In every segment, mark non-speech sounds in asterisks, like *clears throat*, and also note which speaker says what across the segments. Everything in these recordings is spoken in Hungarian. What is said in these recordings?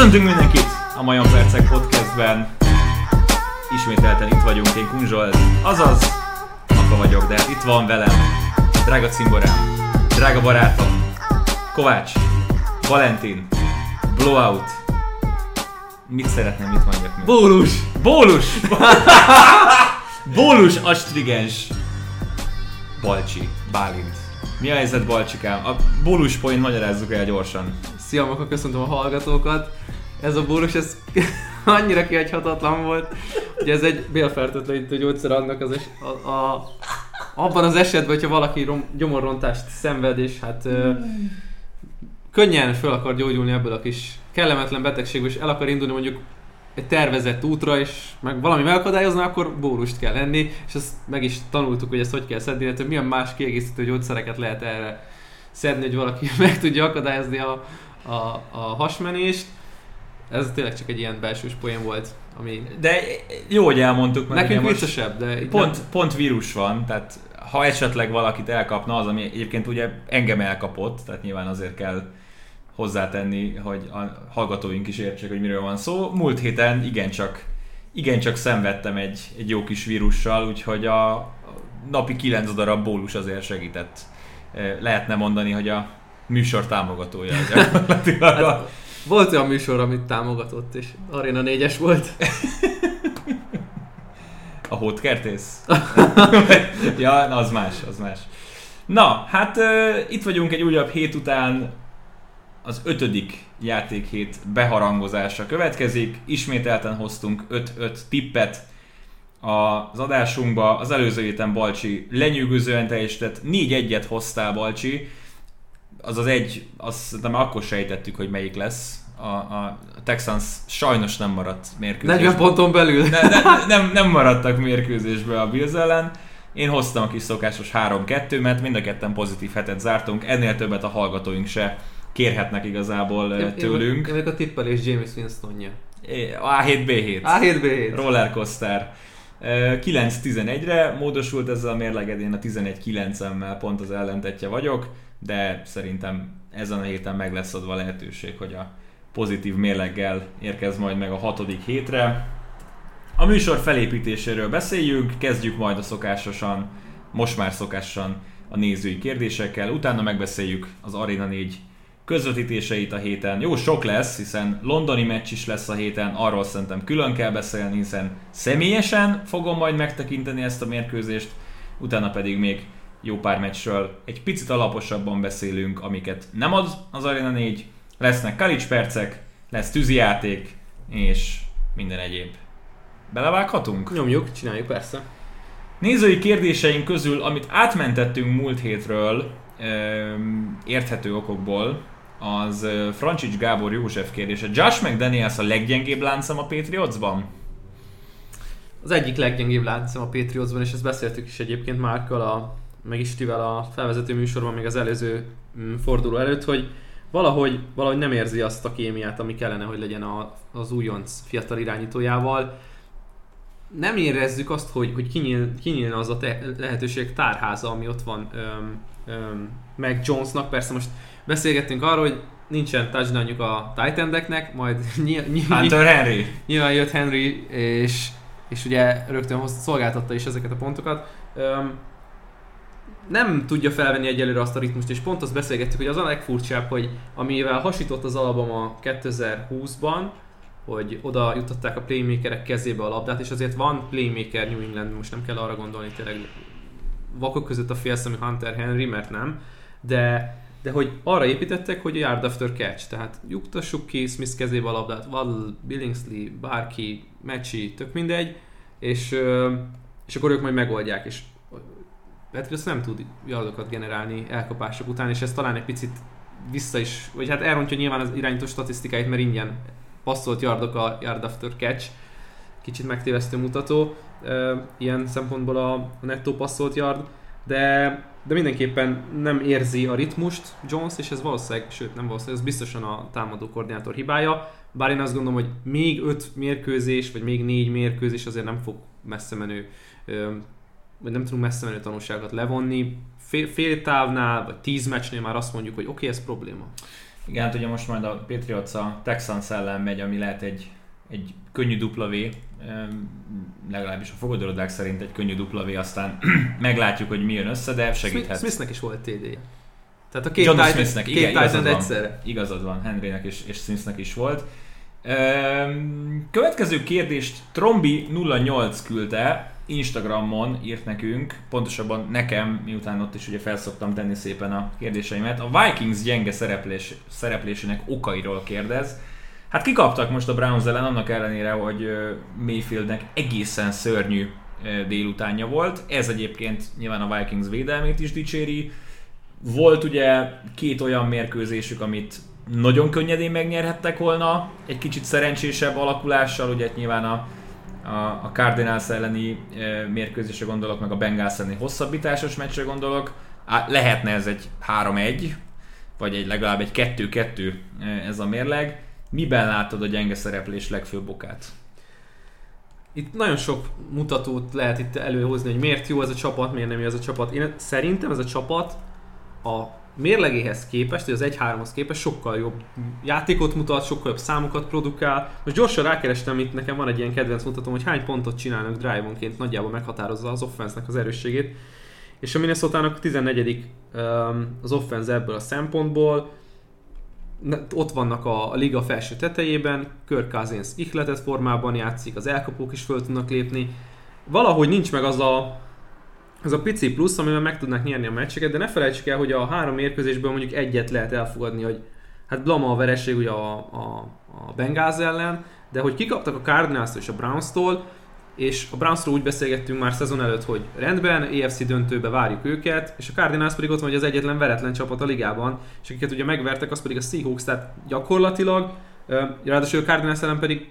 Speaker 1: Köszöntünk mindenkit a Majon Percek podcastben. Ismételten itt vagyunk, én Kunzsolt, azaz, apa vagyok, de itt van velem, drága cimborám, drága barátom, Kovács, Valentin, Blowout. Mit szeretném, mit mondjak még?
Speaker 2: Bólus!
Speaker 1: Bólus! *laughs* Bólus astrigens. Balcsi, Bálint. Mi a helyzet Balcsikám? A bólus point magyarázzuk el gyorsan.
Speaker 2: Szia, akkor köszöntöm a hallgatókat. Ez a bólus, ez *laughs* annyira kihagyhatatlan volt. Ugye ez egy bélfertőtlenítő gyógyszer annak az es- a, a, abban az esetben, hogyha valaki rom, gyomorrontást szenved, és hát ö, könnyen fel akar gyógyulni ebből a kis kellemetlen betegségből, és el akar indulni mondjuk egy tervezett útra, és meg valami megakadályozna, akkor bólust kell enni, és ezt meg is tanultuk, hogy ezt hogy kell szedni, illetve milyen más kiegészítő gyógyszereket lehet erre szedni, hogy valaki *laughs* meg tudja akadályozni a, a, a hasmenést. Ez tényleg csak egy ilyen belsős poén volt, ami
Speaker 1: De jó, hogy elmondtuk, mert
Speaker 2: nekünk viccesebb, de
Speaker 1: pont, pont vírus van, tehát ha esetleg valakit elkapna, az, ami egyébként ugye engem elkapott, tehát nyilván azért kell hozzátenni, hogy a hallgatóink is értsék, hogy miről van szó. Múlt héten igencsak, igencsak szenvedtem egy, egy jó kis vírussal, úgyhogy a napi 9 darab bólus azért segített. Eh, Lehetne mondani, hogy a műsor támogatója *laughs* gyakorlatilag.
Speaker 2: Volt olyan műsor, amit támogatott, és Arena 4-es volt.
Speaker 1: A hótkertész? *laughs* ja, az más, az más. Na, hát uh, itt vagyunk egy újabb hét után, az ötödik játékhét beharangozása következik. Ismételten hoztunk 5-5 tippet az adásunkba. Az előző héten Balcsi lenyűgözően teljesített, 4-1-et hoztál Balcsi. Az az egy, azt szerintem akkor sejtettük, hogy melyik lesz. A, a Texans sajnos nem maradt mérkőzés.
Speaker 2: 40 ponton belül.
Speaker 1: ne, ne, nem, nem maradtak mérkőzésbe a Bills ellen. Én hoztam a kis szokásos 3-2-met, mind a ketten pozitív hetet zártunk, ennél többet a hallgatóink se kérhetnek igazából
Speaker 2: Én-
Speaker 1: én,
Speaker 2: Én,
Speaker 1: tőlünk.
Speaker 2: én, én a tippelés James Winstonja.
Speaker 1: A7B7.
Speaker 2: A7B7.
Speaker 1: Rollercoaster. Ö, 9-11-re módosult ezzel a mérleged, én a 11-9-emmel pont az ellentetje vagyok, de szerintem ezen a héten meg lesz adva lehetőség, hogy a pozitív mérleggel érkez majd meg a hatodik hétre. A műsor felépítéséről beszéljünk, kezdjük majd a szokásosan, most már szokásosan a nézői kérdésekkel, utána megbeszéljük az Arena 4 közvetítéseit a héten. Jó sok lesz, hiszen londoni meccs is lesz a héten, arról szerintem külön kell beszélni, hiszen személyesen fogom majd megtekinteni ezt a mérkőzést, utána pedig még jó pár meccsről egy picit alaposabban beszélünk, amiket nem ad az Arena 4, lesznek kalics percek, lesz tűzijáték, és minden egyéb. Belevághatunk?
Speaker 2: Nyomjuk, csináljuk persze.
Speaker 1: Nézői kérdéseink közül, amit átmentettünk múlt hétről, érthető okokból, az Francsics Gábor József kérdése. Josh McDaniels a leggyengébb láncem a Patriotsban?
Speaker 2: Az egyik leggyengébb láncem a Patriotsban, és ezt beszéltük is egyébként Márkkal, a, meg Istivel a felvezető műsorban, még az előző mm, forduló előtt, hogy valahogy, valahogy nem érzi azt a kémiát, ami kellene, hogy legyen a, az újonc fiatal irányítójával. Nem érezzük azt, hogy, hogy kinyíl, kinyílna az a te, lehetőség tárháza, ami ott van öm, öm, meg Jonesnak. Persze most beszélgettünk arról, hogy nincsen touchdownjuk a Titan majd *laughs* nyilván,
Speaker 1: Hunter Henry.
Speaker 2: Nyilván jött Henry, és, és ugye rögtön hoz, szolgáltatta is ezeket a pontokat. Öm, nem tudja felvenni egyelőre azt a ritmust, és pont azt beszélgettük, hogy az a legfurcsább, hogy amivel hasított az Alabama 2020-ban, hogy oda jutották a playmakerek kezébe a labdát, és azért van playmaker New England, most nem kell arra gondolni tényleg vakok között a félszemű Hunter Henry, mert nem, de de hogy arra építettek, hogy yard after catch, tehát nyugtassuk ki Smith kezébe a labdát, Waddle, Billingsley, bárki, Mecsi, tök mindegy, és, és akkor ők majd megoldják, és Patriots nem tud yardokat generálni elkapások után, és ez talán egy picit vissza is, vagy hát elrontja nyilván az irányító statisztikáit, mert ingyen passzolt yardok a yard after catch, kicsit megtévesztő mutató, ilyen szempontból a nettó passzolt yard, de de mindenképpen nem érzi a ritmust Jones, és ez valószínűleg, sőt nem valószínűleg, ez biztosan a támadó koordinátor hibája. Bár én azt gondolom, hogy még öt mérkőzés, vagy még négy mérkőzés azért nem fog messze menő, vagy nem tudunk messze menő tanulságokat levonni. Fél, fél távnál, vagy tíz meccsnél már azt mondjuk, hogy oké, okay, ez probléma.
Speaker 1: Igen, hát ugye most majd a Patriots a Texans ellen megy, ami lehet egy, egy könnyű dupla legalábbis a fogadórodák szerint egy könnyű V, aztán *clears throat* meglátjuk, hogy mi jön össze, de segíthet.
Speaker 2: Smithnek is volt TD. Tehát a két
Speaker 1: John
Speaker 2: Titan,
Speaker 1: Smithnek,
Speaker 2: két
Speaker 1: igen, igazad van.
Speaker 2: egyszerre.
Speaker 1: Igazad van, Henrynek és, és Smithnek is volt. Következő kérdést Trombi 08 küldte, Instagramon írt nekünk, pontosabban nekem, miután ott is ugye felszoktam tenni szépen a kérdéseimet. A Vikings gyenge szereplés, szereplésének okairól kérdez. Hát kikaptak most a Browns ellen, annak ellenére, hogy Mayfieldnek egészen szörnyű délutánja volt. Ez egyébként nyilván a Vikings védelmét is dicséri. Volt ugye két olyan mérkőzésük, amit nagyon könnyedén megnyerhettek volna, egy kicsit szerencsésebb alakulással, ugye nyilván a, a, a Cardinals elleni mérkőzésre gondolok, meg a Bengals elleni hosszabbításos meccsre gondolok. Lehetne ez egy 3-1, vagy egy legalább egy 2-2 e, ez a mérleg. Miben látod a gyenge szereplés legfőbb okát?
Speaker 2: Itt nagyon sok mutatót lehet itt előhozni, hogy miért jó ez a csapat, miért nem jó ez a csapat. Én szerintem ez a csapat a mérlegéhez képest, vagy az 1-3-hoz képest sokkal jobb játékot mutat, sokkal jobb számokat produkál. Most gyorsan rákerestem, itt nekem van egy ilyen kedvenc mutatom, hogy hány pontot csinálnak drive-onként, nagyjából meghatározza az offense az erősségét. És a minnesota 14 um, az offense ebből a szempontból, ott vannak a, a liga felső tetejében, Kirk Cousins ihletett formában játszik, az elkapók is föl tudnak lépni. Valahogy nincs meg az a, az a pici plusz, amivel meg tudnak nyerni a meccseket, de ne felejtsük el, hogy a három mérkőzésből mondjuk egyet lehet elfogadni, hogy hát blama a vereség ugye a, a, a Bengals ellen, de hogy kikaptak a cardinals és a Browns-tól, és a Brownsról úgy beszélgettünk már szezon előtt, hogy rendben, EFC döntőbe várjuk őket, és a Cardinals pedig ott van, hogy az egyetlen veretlen csapat a ligában, és akiket ugye megvertek, az pedig a Seahawks, tehát gyakorlatilag, ráadásul a Cardinals ellen pedig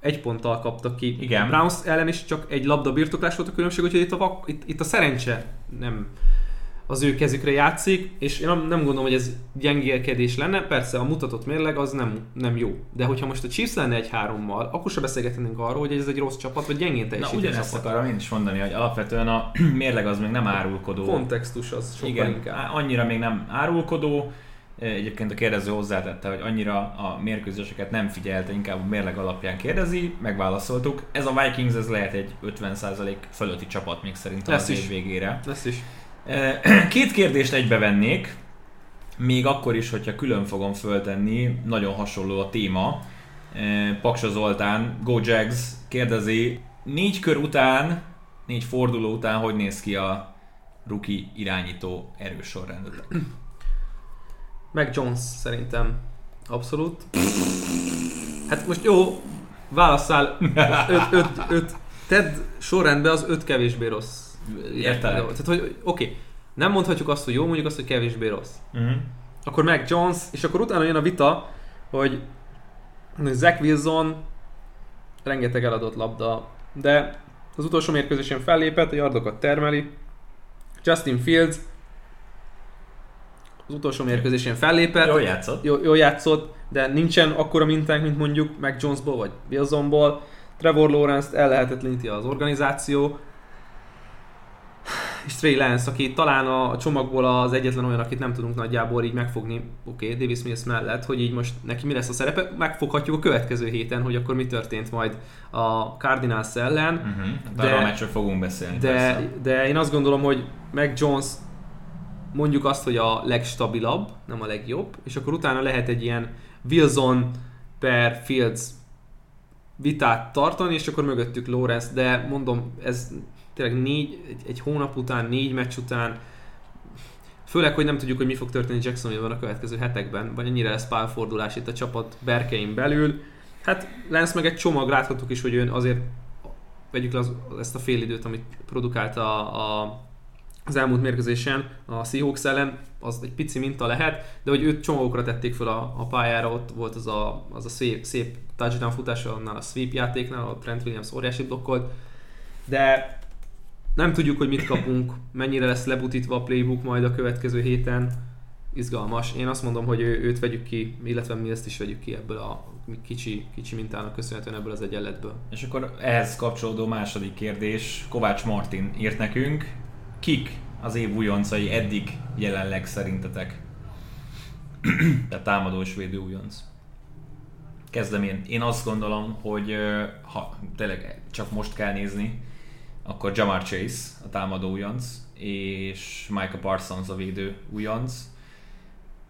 Speaker 2: egy ponttal kaptak ki.
Speaker 1: Igen.
Speaker 2: A Browns ellen is csak egy labda birtoklás volt a különbség, úgyhogy itt a, vak, itt, itt a szerencse nem az ő kezükre játszik, és én nem, nem gondolom, hogy ez gyengélkedés lenne, persze a mutatott mérleg az nem, nem jó. De hogyha most a Chiefs lenne egy hárommal, akkor sem beszélgetnénk arról, hogy ez egy rossz csapat, vagy gyengén
Speaker 1: Na
Speaker 2: teljesítő
Speaker 1: ugyanezt
Speaker 2: csapat.
Speaker 1: akarom én is mondani, hogy alapvetően a *clears throat* mérleg az még nem árulkodó.
Speaker 2: Kontextus az sokkal
Speaker 1: Igen,
Speaker 2: inkább.
Speaker 1: annyira még nem árulkodó. Egyébként a kérdező hozzátette, hogy annyira a mérkőzéseket nem figyelte, inkább a mérleg alapján kérdezi, megválaszoltuk. Ez a Vikings, ez lehet egy 50% fölötti csapat még szerintem
Speaker 2: Lesz
Speaker 1: év végére.
Speaker 2: Lesz is. *clears throat*
Speaker 1: Két kérdést egybevennék, még akkor is, hogyha külön fogom föltenni, nagyon hasonló a téma. Paksa Zoltán, Go Jags kérdezi, négy kör után, négy forduló után hogy néz ki a rookie irányító erősorrendetek?
Speaker 2: Meg Jones szerintem. Abszolút. Hát most jó, válasszál 5 Tedd sorrendbe az 5 kevésbé rossz.
Speaker 1: Értelek.
Speaker 2: Tehát, hogy oké, okay, nem mondhatjuk azt, hogy jó, mondjuk azt, hogy kevésbé rossz.
Speaker 1: Uh-huh.
Speaker 2: Akkor meg Jones, és akkor utána jön a vita, hogy Zach Wilson rengeteg eladott labda, de az utolsó mérkőzésen fellépett, a yardokat termeli. Justin Fields az utolsó mérkőzésén fellépett,
Speaker 1: Jól játszott.
Speaker 2: jó, jól játszott, de nincsen akkora mintánk, mint mondjuk Mac Jonesból vagy Wilsonból. Trevor Lawrence-t ellehetetleníti az organizáció. És Trey Lance, aki talán a, csomagból az egyetlen olyan, akit nem tudunk nagyjából így megfogni, oké, okay, Davis Mills mellett, hogy így most neki mi lesz a szerepe, megfoghatjuk a következő héten, hogy akkor mi történt majd a Cardinals ellen.
Speaker 1: Uh-huh.
Speaker 2: De-
Speaker 1: De, a meccsről fogunk beszélni.
Speaker 2: De,
Speaker 1: persze.
Speaker 2: de én azt gondolom, hogy Mac Jones mondjuk azt, hogy a legstabilabb, nem a legjobb, és akkor utána lehet egy ilyen Wilson per Fields vitát tartani, és akkor mögöttük Lawrence, de mondom, ez tényleg négy, egy, egy hónap után, négy meccs után, főleg, hogy nem tudjuk, hogy mi fog történni Jacksonville-ban a következő hetekben, vagy ennyire lesz pálfordulás itt a csapat berkein belül. Hát Lance meg egy csomag, láthattuk is, hogy ön azért vegyük le az, ezt a fél időt, amit produkált a, a, az elmúlt mérkőzésen a Seahawks ellen, az egy pici minta lehet, de hogy őt csomagokra tették fel a, a pályára, ott volt az a, az a szép, szép touchdown futása annál a sweep játéknál, a Trent Williams óriási blokkolt, de nem tudjuk, hogy mit kapunk, mennyire lesz lebutítva a playbook majd a következő héten, izgalmas. Én azt mondom, hogy ő, őt vegyük ki, illetve mi ezt is vegyük ki ebből a kicsi, kicsi mintának köszönhetően ebből az egyenletből.
Speaker 1: És akkor ehhez kapcsolódó második kérdés, Kovács Martin írt nekünk. Kik az év újoncai eddig jelenleg szerintetek? *clears throat* tehát támadó és védő újonc. Kezdem én. Én azt gondolom, hogy ha tényleg csak most kell nézni, akkor Jamar Chase a támadó újonc, és Michael Parsons a védő újonc.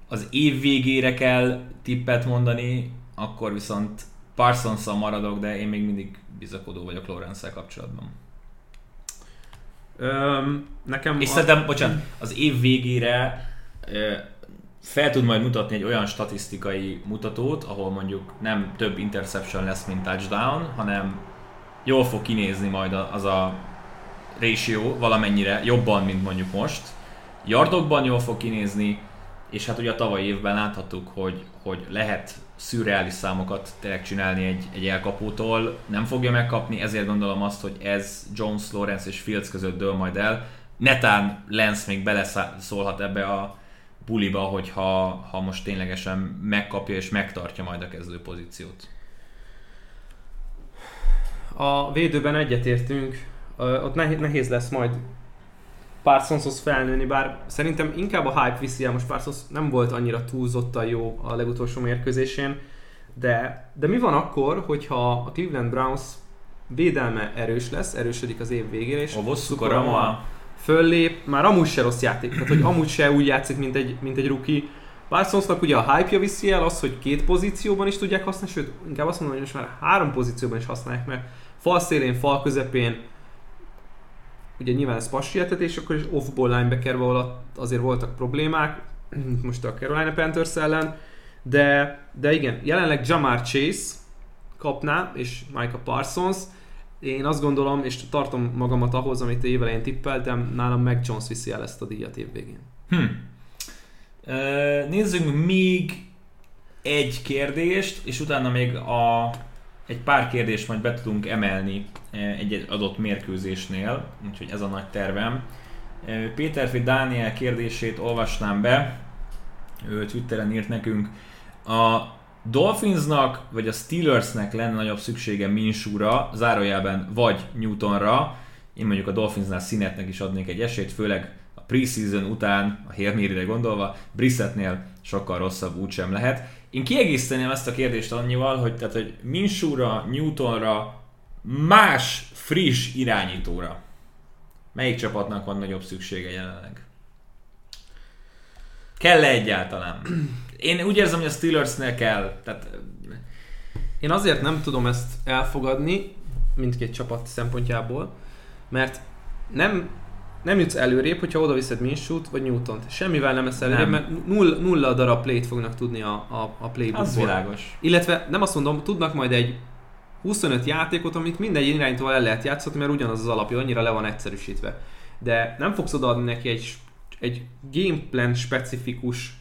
Speaker 1: Az év végére kell tippet mondani, akkor viszont parsons maradok, de én még mindig bizakodó vagyok lawrence kapcsolatban.
Speaker 2: Öm, nekem
Speaker 1: és a... szerintem, bocsánat, az év végére ö, fel tud majd mutatni egy olyan statisztikai mutatót, ahol mondjuk nem több interception lesz, mint touchdown, hanem jól fog kinézni majd az a ratio valamennyire jobban, mint mondjuk most. Yardokban jól fog kinézni, és hát ugye a tavalyi évben láthattuk, hogy, hogy lehet szürreális számokat tényleg csinálni egy, egy elkapótól, nem fogja megkapni, ezért gondolom azt, hogy ez Jones, Lawrence és Fields között dől majd el. Netán Lance még beleszólhat ebbe a buliba, hogyha ha most ténylegesen megkapja és megtartja majd a kezdő pozíciót.
Speaker 2: A védőben egyetértünk, ott nehéz lesz majd Parsonshoz felnőni, bár szerintem inkább a hype viszi el, most Parsons nem volt annyira túlzottan jó a legutolsó mérkőzésén, de, de mi van akkor, hogyha a Cleveland Browns védelme erős lesz, erősödik az év végére, és
Speaker 1: a Rama
Speaker 2: föllép, már amúgy se rossz játék, tehát hogy amúgy se úgy játszik, mint egy, mint egy rookie. Parsonsnak ugye a hype-ja viszi el az, hogy két pozícióban is tudják használni, sőt, inkább azt mondom, hogy most már három pozícióban is használják, mert fal szélén, fal közepén, ugye nyilván ez passietetés, akkor is off-ball linebacker ahol azért voltak problémák, *clears throat* most a Carolina Panthers ellen, de, de igen, jelenleg Jamar Chase kapná, és Micah Parsons, én azt gondolom, és tartom magamat ahhoz, amit évelején tippeltem, nálam meg Jones viszi el ezt a díjat évvégén.
Speaker 1: Hm. Nézzünk még egy kérdést, és utána még a egy pár kérdést majd be tudunk emelni eh, egy adott mérkőzésnél, úgyhogy ez a nagy tervem. Eh, Péterfi Dániel kérdését olvasnám be, ő Twitteren írt nekünk. A Dolphinsnak vagy a Steelersnek lenne nagyobb szüksége Minsúra, zárójelben vagy Newtonra. Én mondjuk a Dolphinsnál színetnek is adnék egy esélyt, főleg a preseason után, a Hail gondolva, Brissettnél sokkal rosszabb úgysem lehet. Én kiegészíteném ezt a kérdést annyival, hogy, tehát, hogy Minsúra, Newtonra, más friss irányítóra. Melyik csapatnak van nagyobb szüksége jelenleg? Kell-e egyáltalán? Én úgy érzem, hogy a Steelersnél kell. Tehát...
Speaker 2: Én azért nem tudom ezt elfogadni, mindkét csapat szempontjából, mert nem nem jutsz előrébb, hogyha oda viszed Minshut vagy newton -t. Semmivel nem lesz előrébb, nem. mert nulla, nulla darab play fognak tudni a, a, a playbookból.
Speaker 1: Az világos.
Speaker 2: Illetve nem azt mondom, tudnak majd egy 25 játékot, amit minden irányítóval el lehet játszani, mert ugyanaz az alapja, annyira le van egyszerűsítve. De nem fogsz odaadni neki egy, egy gameplan specifikus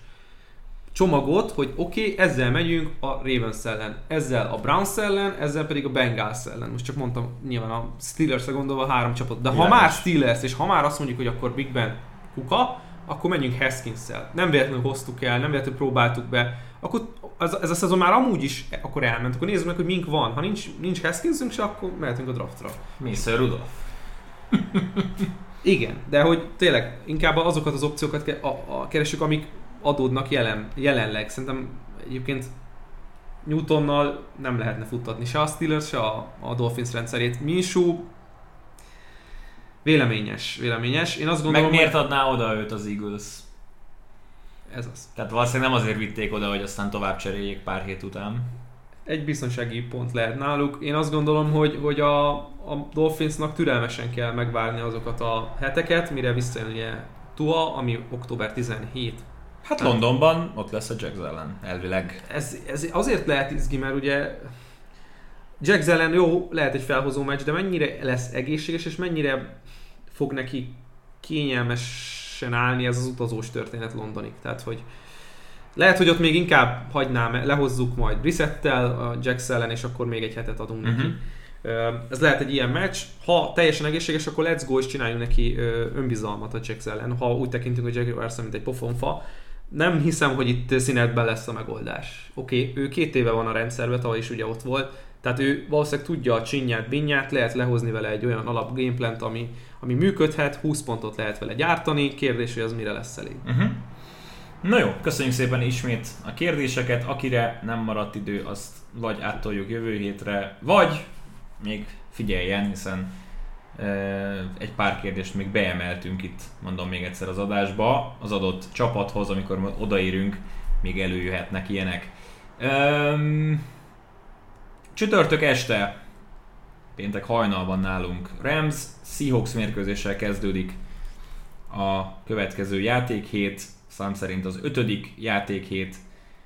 Speaker 2: csomagot, hogy oké, okay, ezzel megyünk a Ravens ellen, ezzel a Browns ellen, ezzel pedig a Bengals ellen. Most csak mondtam nyilván a Steelers-re gondolva három csapat. De ha már Steelers, és ha már azt mondjuk, hogy akkor Big Ben kuka, akkor menjünk Haskins-szel. Nem véletlenül hoztuk el, nem véletlenül próbáltuk be. Akkor ez, ez a szezon már amúgy is akkor elment. Akkor nézzük meg, hogy mink van. Ha nincs, nincs Haskinsünk se, akkor mehetünk a draftra.
Speaker 1: Mr. Rudolph.
Speaker 2: Igen, de hogy tényleg inkább azokat az opciókat ke- a, a, keresünk, amik adódnak jelen, jelenleg. Szerintem egyébként Newtonnal nem lehetne futtatni se a Steelers, se a, a Dolphins rendszerét. Minsú véleményes, véleményes. Én azt gondolom,
Speaker 1: Meg miért adná oda őt az Eagles?
Speaker 2: Ez az.
Speaker 1: Tehát valószínűleg nem azért vitték oda, hogy aztán tovább cseréljék pár hét után.
Speaker 2: Egy biztonsági pont lehet náluk. Én azt gondolom, hogy, hogy a, a Dolphinsnak türelmesen kell megvárni azokat a heteket, mire visszajön ugye Tua, ami október 17
Speaker 1: Hát Londonban ott lesz a Jack ellen, elvileg.
Speaker 2: Ez, ez azért lehet izgi, mert ugye Jack ellen jó, lehet egy felhozó meccs, de mennyire lesz egészséges, és mennyire fog neki kényelmesen állni ez az utazós történet Londonig. Tehát, hogy lehet, hogy ott még inkább hagynám, lehozzuk majd Brissettel a Jack ellen, és akkor még egy hetet adunk uh-huh. neki. Mhm. Ez lehet egy ilyen meccs. Ha teljesen egészséges, akkor let's go és csináljunk neki önbizalmat a Jack ellen. Ha úgy tekintünk, Jack Larson, mint egy pofonfa, nem hiszem, hogy itt színetben lesz a megoldás. Oké, okay, ő két éve van a rendszerben, tavaly is ugye ott volt, tehát ő valószínűleg tudja a csinyát, binyát, lehet lehozni vele egy olyan alap gameplant, ami, ami működhet, 20 pontot lehet vele gyártani, kérdés, hogy az mire lesz elég.
Speaker 1: Uh-huh. Na jó, köszönjük szépen ismét a kérdéseket. Akire nem maradt idő, azt vagy áttoljuk jövő hétre, vagy még figyeljen, hiszen egy pár kérdést még beemeltünk itt, mondom még egyszer az adásba, az adott csapathoz, amikor odaérünk, még előjöhetnek ilyenek. Csütörtök este, péntek hajnalban nálunk Rams, Seahawks mérkőzéssel kezdődik a következő játékhét, szám szerint az ötödik játékhét.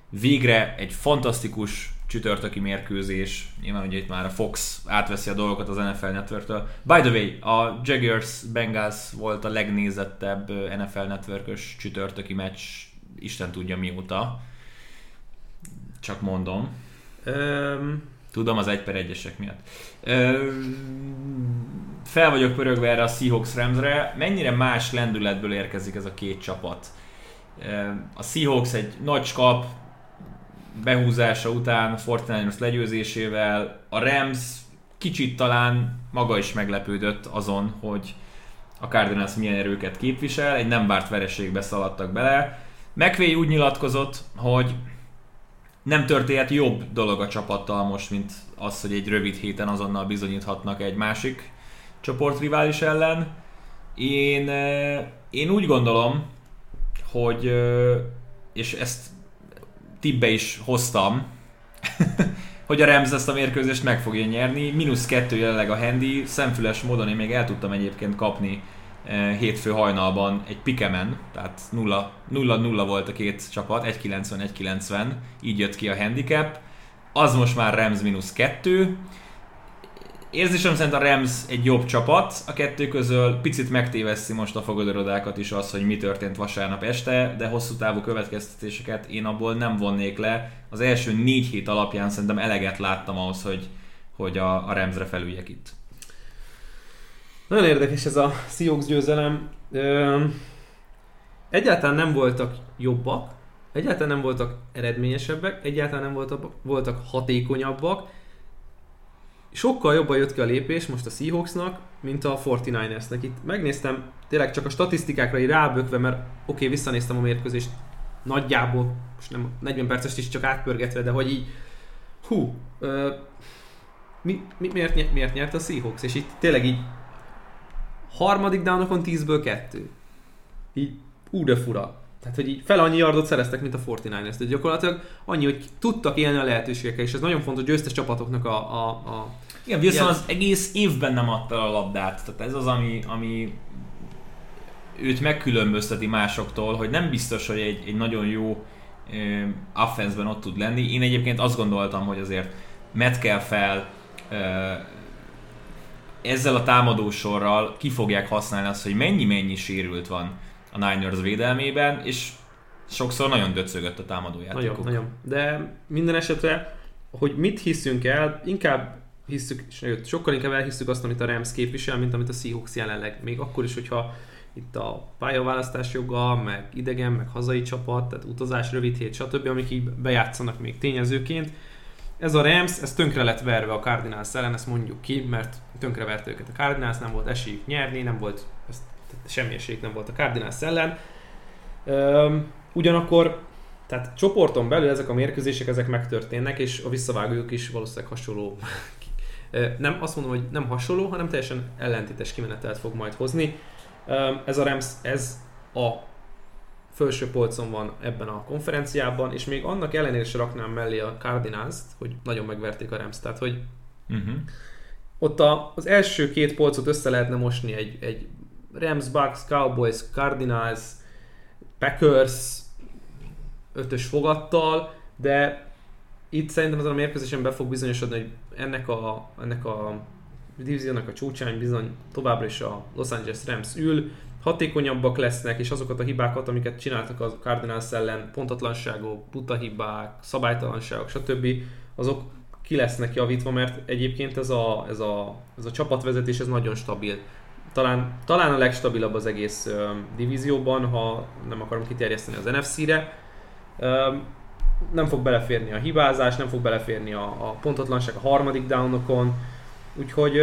Speaker 1: Végre egy fantasztikus csütörtöki mérkőzés. Nyilván ugye itt már a Fox átveszi a dolgokat az NFL Network-től. By the way, a Jaguars Bengals volt a legnézettebb NFL Network-ös csütörtöki meccs, Isten tudja mióta. Csak mondom. Um... Tudom, az egy per egyesek miatt. Um, fel vagyok pörögve erre a Seahawks Ramsre. Mennyire más lendületből érkezik ez a két csapat? A Seahawks egy nagy kap, behúzása után, Fortnite legyőzésével, a Rams kicsit talán maga is meglepődött azon, hogy a Cardinals milyen erőket képvisel, egy nem várt vereségbe szaladtak bele. McVay úgy nyilatkozott, hogy nem történt jobb dolog a csapattal most, mint az, hogy egy rövid héten azonnal bizonyíthatnak egy másik csoportrivális ellen. Én, eh, én úgy gondolom, hogy, eh, és ezt tippbe is hoztam, *laughs* hogy a Rams ezt a mérkőzést meg fogja nyerni. Minusz kettő jelenleg a handy, szemfüles módon én még el tudtam egyébként kapni eh, hétfő hajnalban egy pikemen, tehát 0-0 volt a két csapat, 1-90-1-90, így jött ki a handicap. Az most már Rams mínusz kettő, érzésem szerint a Rams egy jobb csapat a kettő közül, picit megtéveszi most a fogadorodákat is az, hogy mi történt vasárnap este, de hosszú távú következtetéseket én abból nem vonnék le. Az első négy hét alapján szerintem eleget láttam ahhoz, hogy, hogy a, a Ramsre felüljek itt.
Speaker 2: Nagyon érdekes ez a Seahawks győzelem. egyáltalán nem voltak jobbak, egyáltalán nem voltak eredményesebbek, egyáltalán nem voltak, voltak hatékonyabbak, sokkal jobban jött ki a lépés most a Seahawksnak, mint a 49ersnek. Itt megnéztem tényleg csak a statisztikákra így rábökve, mert oké, okay, visszanéztem a mérkőzést nagyjából, most nem 40 perces is csak átpörgetve, de hogy így hú, ö, mi, mi, miért, miért nyert a Seahawks? És itt tényleg így harmadik downokon 10-ből 2. Így ú de fura. Tehát, hogy így fel annyi yardot szereztek, mint a 49ers. Tehát gyakorlatilag annyi, hogy tudtak élni a lehetőségekkel, és ez nagyon fontos győztes csapatoknak a, a, a
Speaker 1: igen, viszont az egész évben nem adta a labdát. Tehát ez az, ami, ami őt megkülönbözteti másoktól, hogy nem biztos, hogy egy, egy nagyon jó uh, ott tud lenni. Én egyébként azt gondoltam, hogy azért kell fel uh, ezzel a támadósorral ki fogják használni azt, hogy mennyi-mennyi sérült van a Niners védelmében, és sokszor nagyon döcögött a támadójátékuk.
Speaker 2: Nagyon, nagyon. De minden esetre, hogy mit hiszünk el, inkább hiszük, sokkal inkább elhiszük azt, amit a Rams képvisel, mint amit a Seahawks jelenleg. Még akkor is, hogyha itt a pályaválasztás joga, meg idegen, meg hazai csapat, tehát utazás, rövid hét, stb., amik így bejátszanak még tényezőként. Ez a Rams, ez tönkre lett verve a Cardinals ellen, ezt mondjuk ki, mert tönkre vert őket a Cardinals, nem volt esélyük nyerni, nem volt, ez, semmi esélyük nem volt a Cardinals ellen. Üm, ugyanakkor tehát csoporton belül ezek a mérkőzések ezek megtörténnek, és a visszavágójuk is valószínűleg hasonló nem azt mondom, hogy nem hasonló, hanem teljesen ellentétes kimenetelt fog majd hozni. Ez a Rams, ez a felső polcon van ebben a konferenciában, és még annak ellenére is raknám mellé a cardinals hogy nagyon megverték a Rams, tehát hogy uh-huh. ott a, az első két polcot össze lehetne mosni egy, egy Rams, Bucks, Cowboys, Cardinals, Packers ötös fogattal, de itt szerintem ezen a mérkőzésen be fog bizonyosodni, hogy ennek a, ennek a divíziónak a csúcsán bizony továbbra is a Los Angeles Rams ül, hatékonyabbak lesznek, és azokat a hibákat, amiket csináltak a Cardinals ellen, pontatlanságok, buta hibák, szabálytalanságok, stb., azok ki lesznek javítva, mert egyébként ez a, ez a, ez a csapatvezetés ez nagyon stabil. Talán, talán a legstabilabb az egész uh, divízióban, ha nem akarom kiterjeszteni az NFC-re. Uh, nem fog beleférni a hibázás, nem fog beleférni a, a pontatlanság a harmadik downokon, Úgyhogy,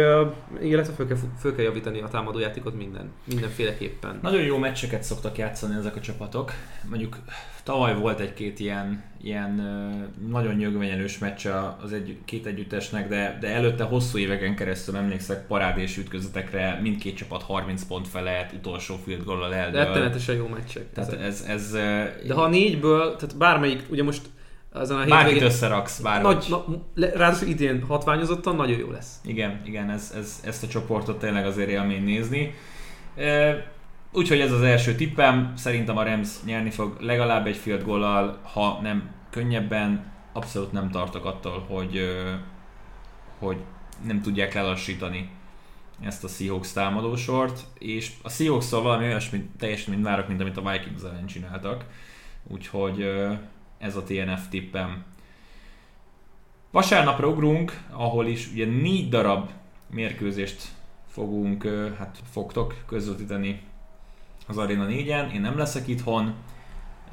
Speaker 2: illetve föl kell, föl kell javítani a támadójátékot minden, mindenféleképpen.
Speaker 1: Nagyon jó meccseket szoktak játszani ezek a csapatok. Mondjuk tavaly volt egy-két ilyen, ilyen nagyon nyögvenyelős meccs az egy, két együttesnek, de, de előtte hosszú éveken keresztül emlékszek parádés ütközetekre, mindkét csapat 30 pont felett, utolsó field goal eldől.
Speaker 2: Rettenetesen jó meccsek.
Speaker 1: Tehát
Speaker 2: ezek.
Speaker 1: ez, ez,
Speaker 2: De ha négyből, tehát bármelyik, ugye most azon a
Speaker 1: bármit
Speaker 2: hétvégén...
Speaker 1: összeraksz, bárhogy.
Speaker 2: Nagy, na, le- ráadásul idén hatványozottan nagyon jó lesz.
Speaker 1: Igen, igen, ez, ez, ezt a csoportot tényleg azért élmény nézni. E, úgyhogy ez az első tippem, szerintem a Rams nyerni fog legalább egy field goal ha nem könnyebben, abszolút nem tartok attól, hogy, hogy nem tudják lelassítani ezt a Seahawks támadósort, és a seahawks valami olyasmi teljesen mint várok, mint amit a Vikings ellen csináltak. Úgyhogy ez a TNF tippem. Vasárnapra ugrunk, ahol is ugye négy darab mérkőzést fogunk, hát fogtok közvetíteni az Arena 4-en. Én nem leszek itthon.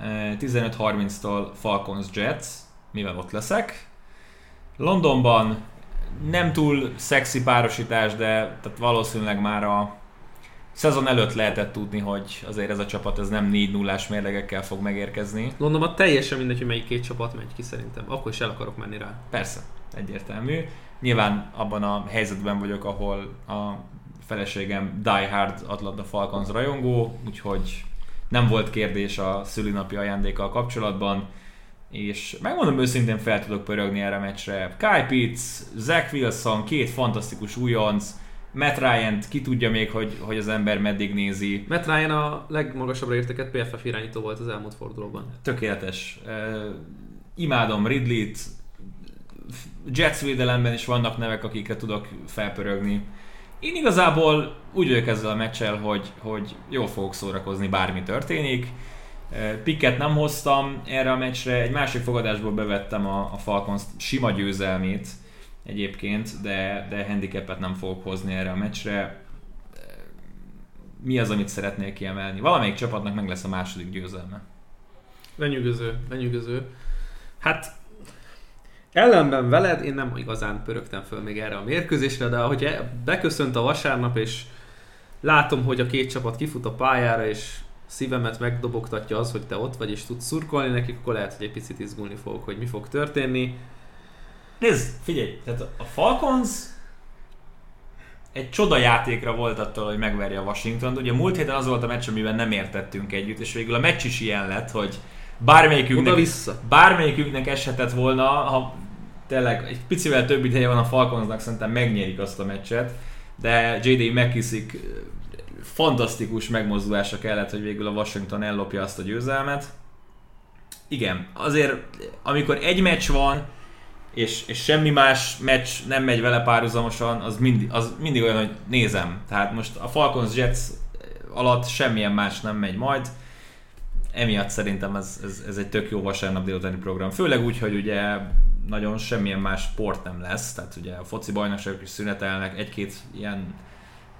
Speaker 1: Ö, 15.30-tól Falcons Jets, mivel ott leszek. Londonban nem túl szexi párosítás, de tehát valószínűleg már a szezon előtt lehetett tudni, hogy azért ez a csapat ez nem 4 0 mérlegekkel fog megérkezni.
Speaker 2: Londonban teljesen mindegy, hogy melyik két csapat megy ki szerintem. Akkor is el akarok menni rá.
Speaker 1: Persze, egyértelmű. Nyilván abban a helyzetben vagyok, ahol a feleségem Die Hard Atlanta Falcons rajongó, úgyhogy nem volt kérdés a szülinapi ajándékkal kapcsolatban, és megmondom őszintén fel tudok pörögni erre a meccsre. Kai Pitts, Zach Wilson, két fantasztikus újonc, Matt ryan ki tudja még, hogy, hogy az ember meddig nézi.
Speaker 2: Matt Ryan a legmagasabbra érteket PFF irányító volt az elmúlt fordulóban.
Speaker 1: Tökéletes. Uh, imádom Ridley-t, Jets védelemben is vannak nevek, akikre tudok felpörögni. Én igazából úgy vagyok ezzel a meccsel, hogy, hogy jól fogok szórakozni, bármi történik. Piket nem hoztam erre a meccsre, egy másik fogadásból bevettem a, a Falcons sima győzelmét egyébként, de, de handicapet nem fogok hozni erre a meccsre. Mi az, amit szeretnék kiemelni? Valamelyik csapatnak meg lesz a második győzelme.
Speaker 2: Lenyűgöző, lenyűgöző. Hát ellenben veled én nem igazán pörögtem föl még erre a mérkőzésre, de ahogy e- beköszönt a vasárnap, és látom, hogy a két csapat kifut a pályára, és szívemet megdobogtatja az, hogy te ott vagy és tudsz szurkolni nekik, akkor lehet, hogy egy picit izgulni fogok, hogy mi fog történni.
Speaker 1: Nézd, figyelj, tehát a Falcons egy csoda játékra volt attól, hogy megverje a Washington. Ugye múlt héten az volt a meccs, amiben nem értettünk együtt, és végül a meccs is ilyen lett, hogy bármelyikünknek,
Speaker 2: vissza.
Speaker 1: bármelyikünknek eshetett volna, ha tényleg egy picivel több ideje van a Falconsnak, szerintem megnyerik azt a meccset, de J.D. McKissick fantasztikus megmozdulása kellett, hogy végül a Washington ellopja azt a győzelmet. Igen, azért amikor egy meccs van, és, és semmi más meccs nem megy vele párhuzamosan, az mindig, az mindig olyan, hogy nézem. Tehát most a Falcons Jets alatt semmilyen más nem megy majd. Emiatt szerintem ez, ez, ez egy tök jó vasárnap délutáni program. Főleg úgy, hogy ugye nagyon semmilyen más sport nem lesz, tehát ugye a foci bajnokságok is szünetelnek, egy-két ilyen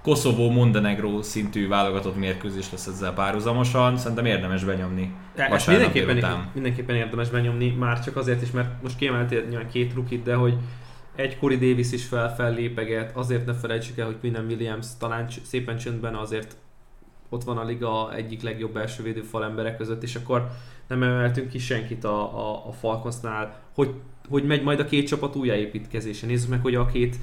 Speaker 1: Koszovó, Montenegro szintű válogatott mérkőzés lesz ezzel párhuzamosan, szerintem érdemes benyomni.
Speaker 2: Ezt mindenképpen, mindenképpen érdemes benyomni, már csak azért is, mert most kiemeltél nyilván két rukit, de hogy egy Corey Davis is fel lépeget, azért ne felejtsük el, hogy Quinn Williams talán szépen csöndben azért ott van a liga egyik legjobb első védőfal emberek között, és akkor nem emeltünk ki senkit a, a, a Falconsnál, hogy, hogy megy majd a két csapat újjáépítkezése. Nézzük meg, hogy a két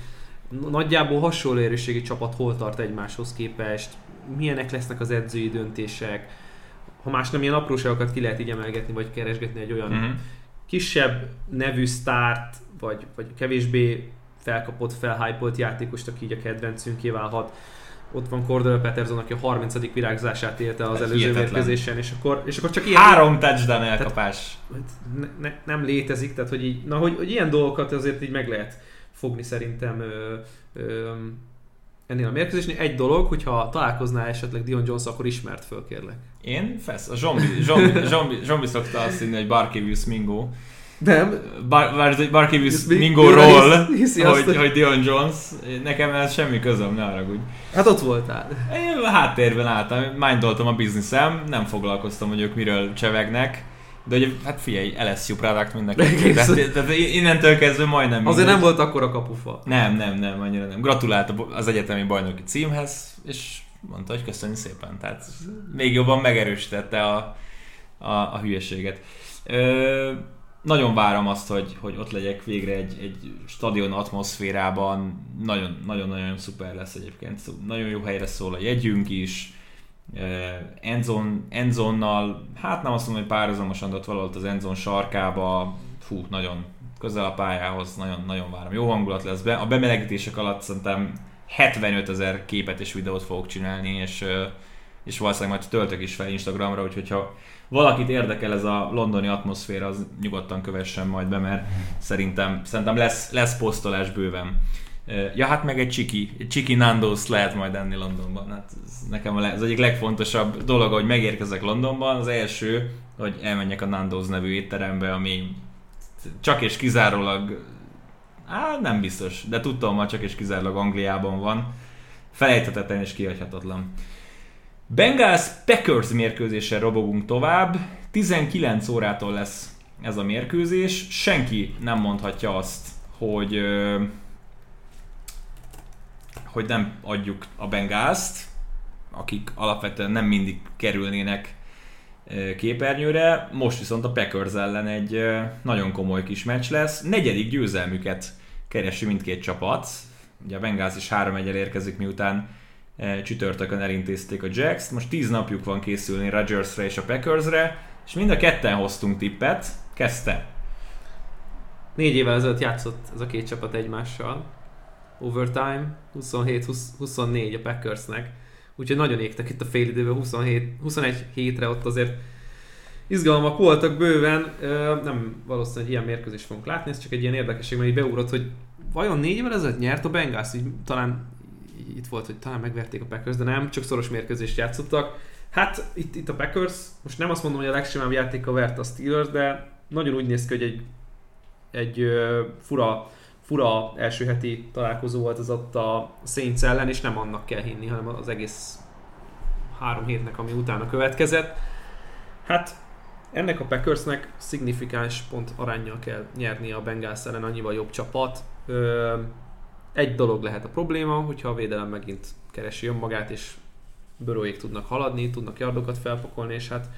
Speaker 2: nagyjából hasonló erősségi csapat hol tart egymáshoz képest, milyenek lesznek az edzői döntések, ha más nem ilyen apróságokat ki lehet így emelgetni, vagy keresgetni egy olyan mm-hmm. kisebb nevű sztárt, vagy, vagy kevésbé felkapott, felhypolt játékost, aki így a kedvencünké válhat. Ott van Cordell Peterson, aki a 30. virágzását élte az előző mérkőzésen, és akkor, és akkor csak ilyen...
Speaker 1: Három touchdown elkapás.
Speaker 2: Tehát, ne, ne, nem létezik, tehát hogy, így, na, hogy, hogy ilyen dolgokat azért így meg lehet fogni szerintem ö, ö, ennél a mérkőzésnél. Egy dolog, hogyha találkoznál esetleg Dion Jones, akkor ismert föl, kérlek.
Speaker 1: Én? Fesz. A zombi, zombi, zombi, zombi szokta azt hinni, hogy Barkevius Mingo.
Speaker 2: Nem.
Speaker 1: Bar, Bar, Barkevius Mingo-ról, hogy, hogy Dion Jones. Nekem ez semmi közöm, ne haragudj.
Speaker 2: Hát ott voltál.
Speaker 1: Én háttérben álltam, mindoltam a bizniszem, nem foglalkoztam, hogy ők miről csevegnek De ugye, hát figyelj, LSU product mindenki. Tehát, tehát innentől kezdve majdnem
Speaker 2: Azért nem volt akkor a kapufa.
Speaker 1: Nem, nem, nem, annyira nem. Gratulált az egyetemi bajnoki címhez, és mondta, hogy köszönjük szépen. Tehát még jobban megerősítette a, a, a hülyeséget. Ö, nagyon várom azt, hogy, hogy ott legyek végre egy, egy stadion atmoszférában. Nagyon-nagyon szuper lesz egyébként. Nagyon jó helyre szól a jegyünk is. Endzone, Endzonnal, hát nem azt mondom, hogy párhuzamosan, de ott valahol az Endzone sarkába, fú, nagyon közel a pályához, nagyon, nagyon várom. Jó hangulat lesz be. A bemelegítések alatt szerintem 75 ezer képet és videót fogok csinálni, és, és valószínűleg majd töltök is fel Instagramra, úgyhogy ha valakit érdekel ez a londoni atmoszféra, az nyugodtan kövessen majd be, mert szerintem, szerintem lesz, lesz posztolás bőven. Ja, hát meg egy csiki, egy csiki Nando's lehet majd enni Londonban. Hát ez nekem az egyik legfontosabb dolog, hogy megérkezek Londonban. Az első, hogy elmenjek a Nando's nevű étterembe, ami csak és kizárólag, á, nem biztos, de tudtam, hogy csak és kizárólag Angliában van. Felejthetetlen és kihagyhatatlan. Bengals Packers mérkőzéssel robogunk tovább. 19 órától lesz ez a mérkőzés. Senki nem mondhatja azt, hogy hogy nem adjuk a Bengázt, akik alapvetően nem mindig kerülnének képernyőre. Most viszont a Packers ellen egy nagyon komoly kis meccs lesz. Negyedik győzelmüket keresi mindkét csapat. Ugye a Bengals is 3 1 érkezik, miután csütörtökön elintézték a Jacks. Most 10 napjuk van készülni Rodgersre és a Packersre, és mind a ketten hoztunk tippet. Kezdte.
Speaker 2: Négy évvel ezelőtt játszott ez a két csapat egymással. Overtime, 27-24 a Packersnek. Úgyhogy nagyon égtek itt a fél időben, 27, 21 hétre ott azért izgalmak voltak bőven. Nem valószínűleg ilyen mérkőzést fogunk látni, ez csak egy ilyen érdekesség, mert így beugrott, hogy vajon négy évvel ezelőtt nyert a Bengals, így talán itt volt, hogy talán megverték a Packers, de nem, csak szoros mérkőzést játszottak. Hát itt, itt a Packers, most nem azt mondom, hogy a legsimább játéka vert a Steelers, de nagyon úgy néz ki, hogy egy, egy fura, fura első heti találkozó volt az ott a Saints ellen, és nem annak kell hinni, hanem az egész három hétnek, ami utána következett. Hát ennek a Packersnek szignifikáns pont arányjal kell nyernie a Bengals ellen, annyival jobb csapat. Egy dolog lehet a probléma, hogyha a védelem megint keresi önmagát, és bőróik tudnak haladni, tudnak yardokat felpakolni, és hát